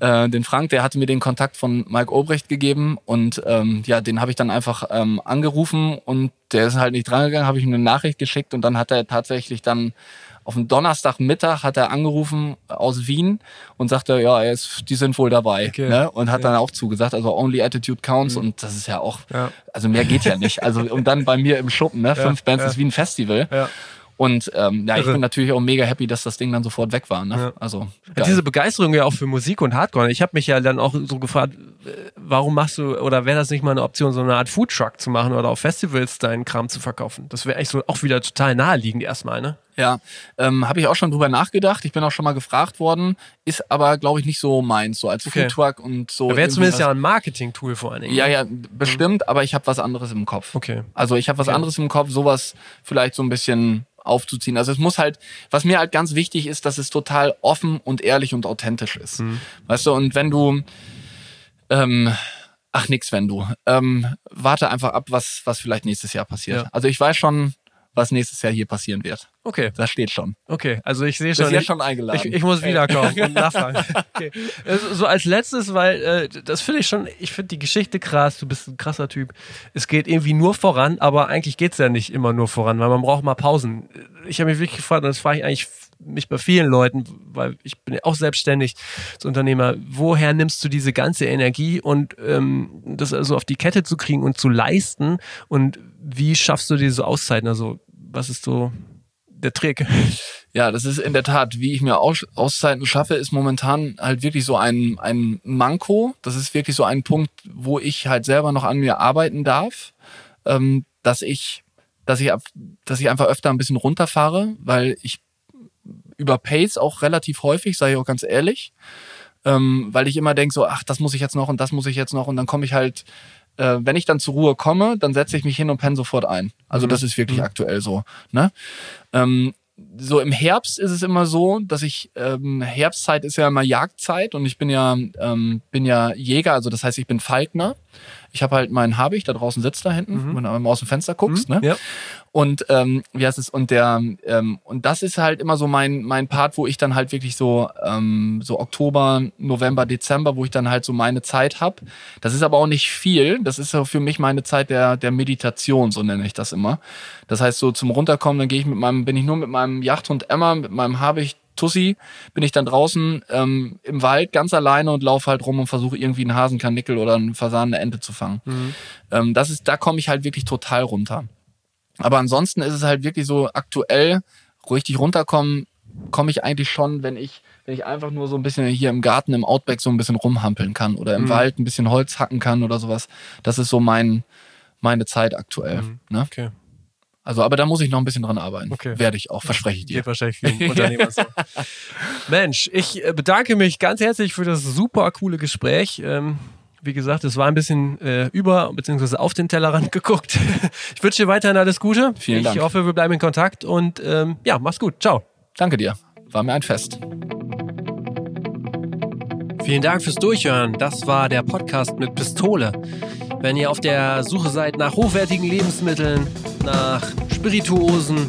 Äh, den Frank, der hatte mir den Kontakt von Mike Obrecht gegeben und ähm, ja, den habe ich dann einfach ähm, angerufen und der ist halt nicht drangegangen, habe ich ihm eine Nachricht geschickt und dann hat er tatsächlich dann auf dem Donnerstagmittag hat er angerufen aus Wien und sagte, ja, er ist, die sind wohl dabei. Okay. Ne? Und hat ja. dann auch zugesagt, also only attitude counts. Mhm. Und das ist ja auch, ja. also mehr geht ja nicht. Also und dann bei mir im Schuppen, ne? Fünf Bands ist wie ein Festival. Und ähm, ja, ich bin natürlich auch mega happy, dass das Ding dann sofort weg war. Ne? Ja. Also ja, diese Begeisterung ja auch für Musik und Hardcore. Ich habe mich ja dann auch so gefragt, äh, warum machst du oder wäre das nicht mal eine Option, so eine Art Foodtruck zu machen oder auf Festivals deinen Kram zu verkaufen? Das wäre eigentlich so auch wieder total naheliegend erstmal, ne? Ja, ähm, habe ich auch schon drüber nachgedacht. Ich bin auch schon mal gefragt worden, ist aber, glaube ich, nicht so meins, so als okay. Foodtruck und so. Wäre zumindest ja ein Marketing-Tool vor allen Dingen. Ja, ja, bestimmt, mhm. aber ich habe was anderes im Kopf. Okay. Also ich habe was okay. anderes im Kopf, sowas vielleicht so ein bisschen aufzuziehen. Also es muss halt, was mir halt ganz wichtig ist, dass es total offen und ehrlich und authentisch ist. Mhm. Weißt du, und wenn du, ähm, ach nix, wenn du, ähm, warte einfach ab, was, was vielleicht nächstes Jahr passiert. Ja. Also ich weiß schon, was nächstes Jahr hier passieren wird. Okay. Das steht schon. Okay, also ich sehe schon. Bist schon eingeladen. Ich, ich muss wiederkommen und nachfragen. Okay. So als letztes, weil äh, das finde ich schon, ich finde die Geschichte krass, du bist ein krasser Typ. Es geht irgendwie nur voran, aber eigentlich geht es ja nicht immer nur voran, weil man braucht mal Pausen. Ich habe mich wirklich gefragt, und das frage ich eigentlich mich bei vielen Leuten, weil ich bin ja auch selbstständig als Unternehmer, woher nimmst du diese ganze Energie und ähm, das also auf die Kette zu kriegen und zu leisten und wie schaffst du diese Auszeiten? Also was ist so der Trick? Ja, das ist in der Tat, wie ich mir Aus Auszeiten schaffe, ist momentan halt wirklich so ein, ein Manko. Das ist wirklich so ein Punkt, wo ich halt selber noch an mir arbeiten darf, ähm, dass ich, dass ich, dass ich einfach öfter ein bisschen runterfahre, weil ich überpace auch relativ häufig, sage ich auch ganz ehrlich, ähm, weil ich immer denke so, ach, das muss ich jetzt noch und das muss ich jetzt noch und dann komme ich halt, äh, wenn ich dann zur Ruhe komme, dann setze ich mich hin und penne sofort ein. Also mhm. das ist wirklich mhm. aktuell so. Ne? Ähm, so im Herbst ist es immer so, dass ich ähm, Herbstzeit ist ja immer Jagdzeit und ich bin ja ähm, bin ja Jäger, also das heißt ich bin Falkner. Ich habe halt meinen Habicht, da draußen sitzt da hinten, mhm. wenn du aus dem Fenster guckst. Mhm. Ne? Ja. Und ähm, wie heißt es? Und der ähm, und das ist halt immer so mein mein Part, wo ich dann halt wirklich so ähm, so Oktober, November, Dezember, wo ich dann halt so meine Zeit hab. Das ist aber auch nicht viel. Das ist ja für mich meine Zeit der der Meditation, so nenne ich das immer. Das heißt so zum runterkommen, dann gehe ich mit meinem bin ich nur mit meinem Yachthund Emma, mit meinem Habicht Tussi bin ich dann draußen ähm, im Wald ganz alleine und laufe halt rum und versuche irgendwie einen Hasenkarnickel oder einen Fasan, eine Ente zu fangen. Mhm. Ähm, das ist, da komme ich halt wirklich total runter. Aber ansonsten ist es halt wirklich so aktuell, richtig runterkommen, komme ich eigentlich schon, wenn ich, wenn ich einfach nur so ein bisschen hier im Garten, im Outback so ein bisschen rumhampeln kann oder im mhm. Wald ein bisschen Holz hacken kann oder sowas. Das ist so mein, meine Zeit aktuell. Mhm. Ne? Okay. Also, aber da muss ich noch ein bisschen dran arbeiten. Okay. Werde ich auch, verspreche ich dir. Geht wahrscheinlich vielen Unternehmern so. Mensch, ich äh, bedanke mich ganz herzlich für das super coole Gespräch. Ähm, wie gesagt, es war ein bisschen äh, über bzw. auf den Tellerrand geguckt. ich wünsche dir weiterhin alles Gute. Vielen Dank. Ich hoffe, wir bleiben in Kontakt und ähm, ja, mach's gut. Ciao. Danke dir. War mir ein Fest. Vielen Dank fürs Durchhören. Das war der Podcast mit Pistole. Wenn ihr auf der Suche seid nach hochwertigen Lebensmitteln, nach Spirituosen,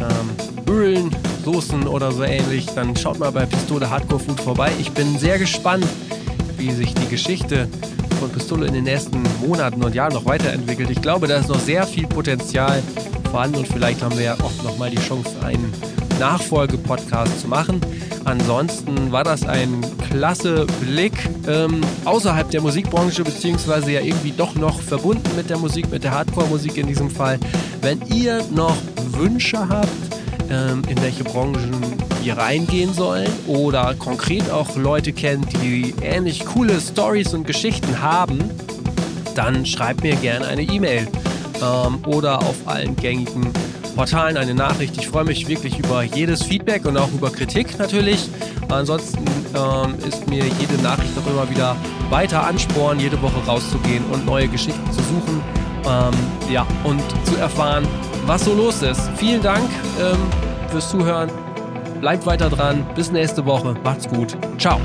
ähm, Ölen, Soßen oder so ähnlich, dann schaut mal bei Pistole Hardcore Food vorbei. Ich bin sehr gespannt, wie sich die Geschichte von Pistole in den nächsten Monaten und Jahren noch weiterentwickelt. Ich glaube, da ist noch sehr viel Potenzial vorhanden und vielleicht haben wir ja auch noch mal die Chance, einen Nachfolge-Podcast zu machen. Ansonsten war das ein klasse Blick ähm, außerhalb der Musikbranche, beziehungsweise ja irgendwie doch noch verbunden mit der Musik, mit der Hardcore-Musik in diesem Fall. Wenn ihr noch Wünsche habt, ähm, in welche Branchen wir reingehen sollen oder konkret auch Leute kennt, die ähnlich coole Stories und Geschichten haben, dann schreibt mir gerne eine E-Mail ähm, oder auf allen gängigen Portalen eine Nachricht. Ich freue mich wirklich über jedes Feedback und auch über Kritik natürlich. Ansonsten ähm, ist mir jede Nachricht auch immer wieder weiter Ansporn, jede Woche rauszugehen und neue Geschichten zu suchen. Ähm, ja, und zu erfahren, was so los ist. Vielen Dank ähm, fürs Zuhören. Bleibt weiter dran. Bis nächste Woche. Macht's gut. Ciao.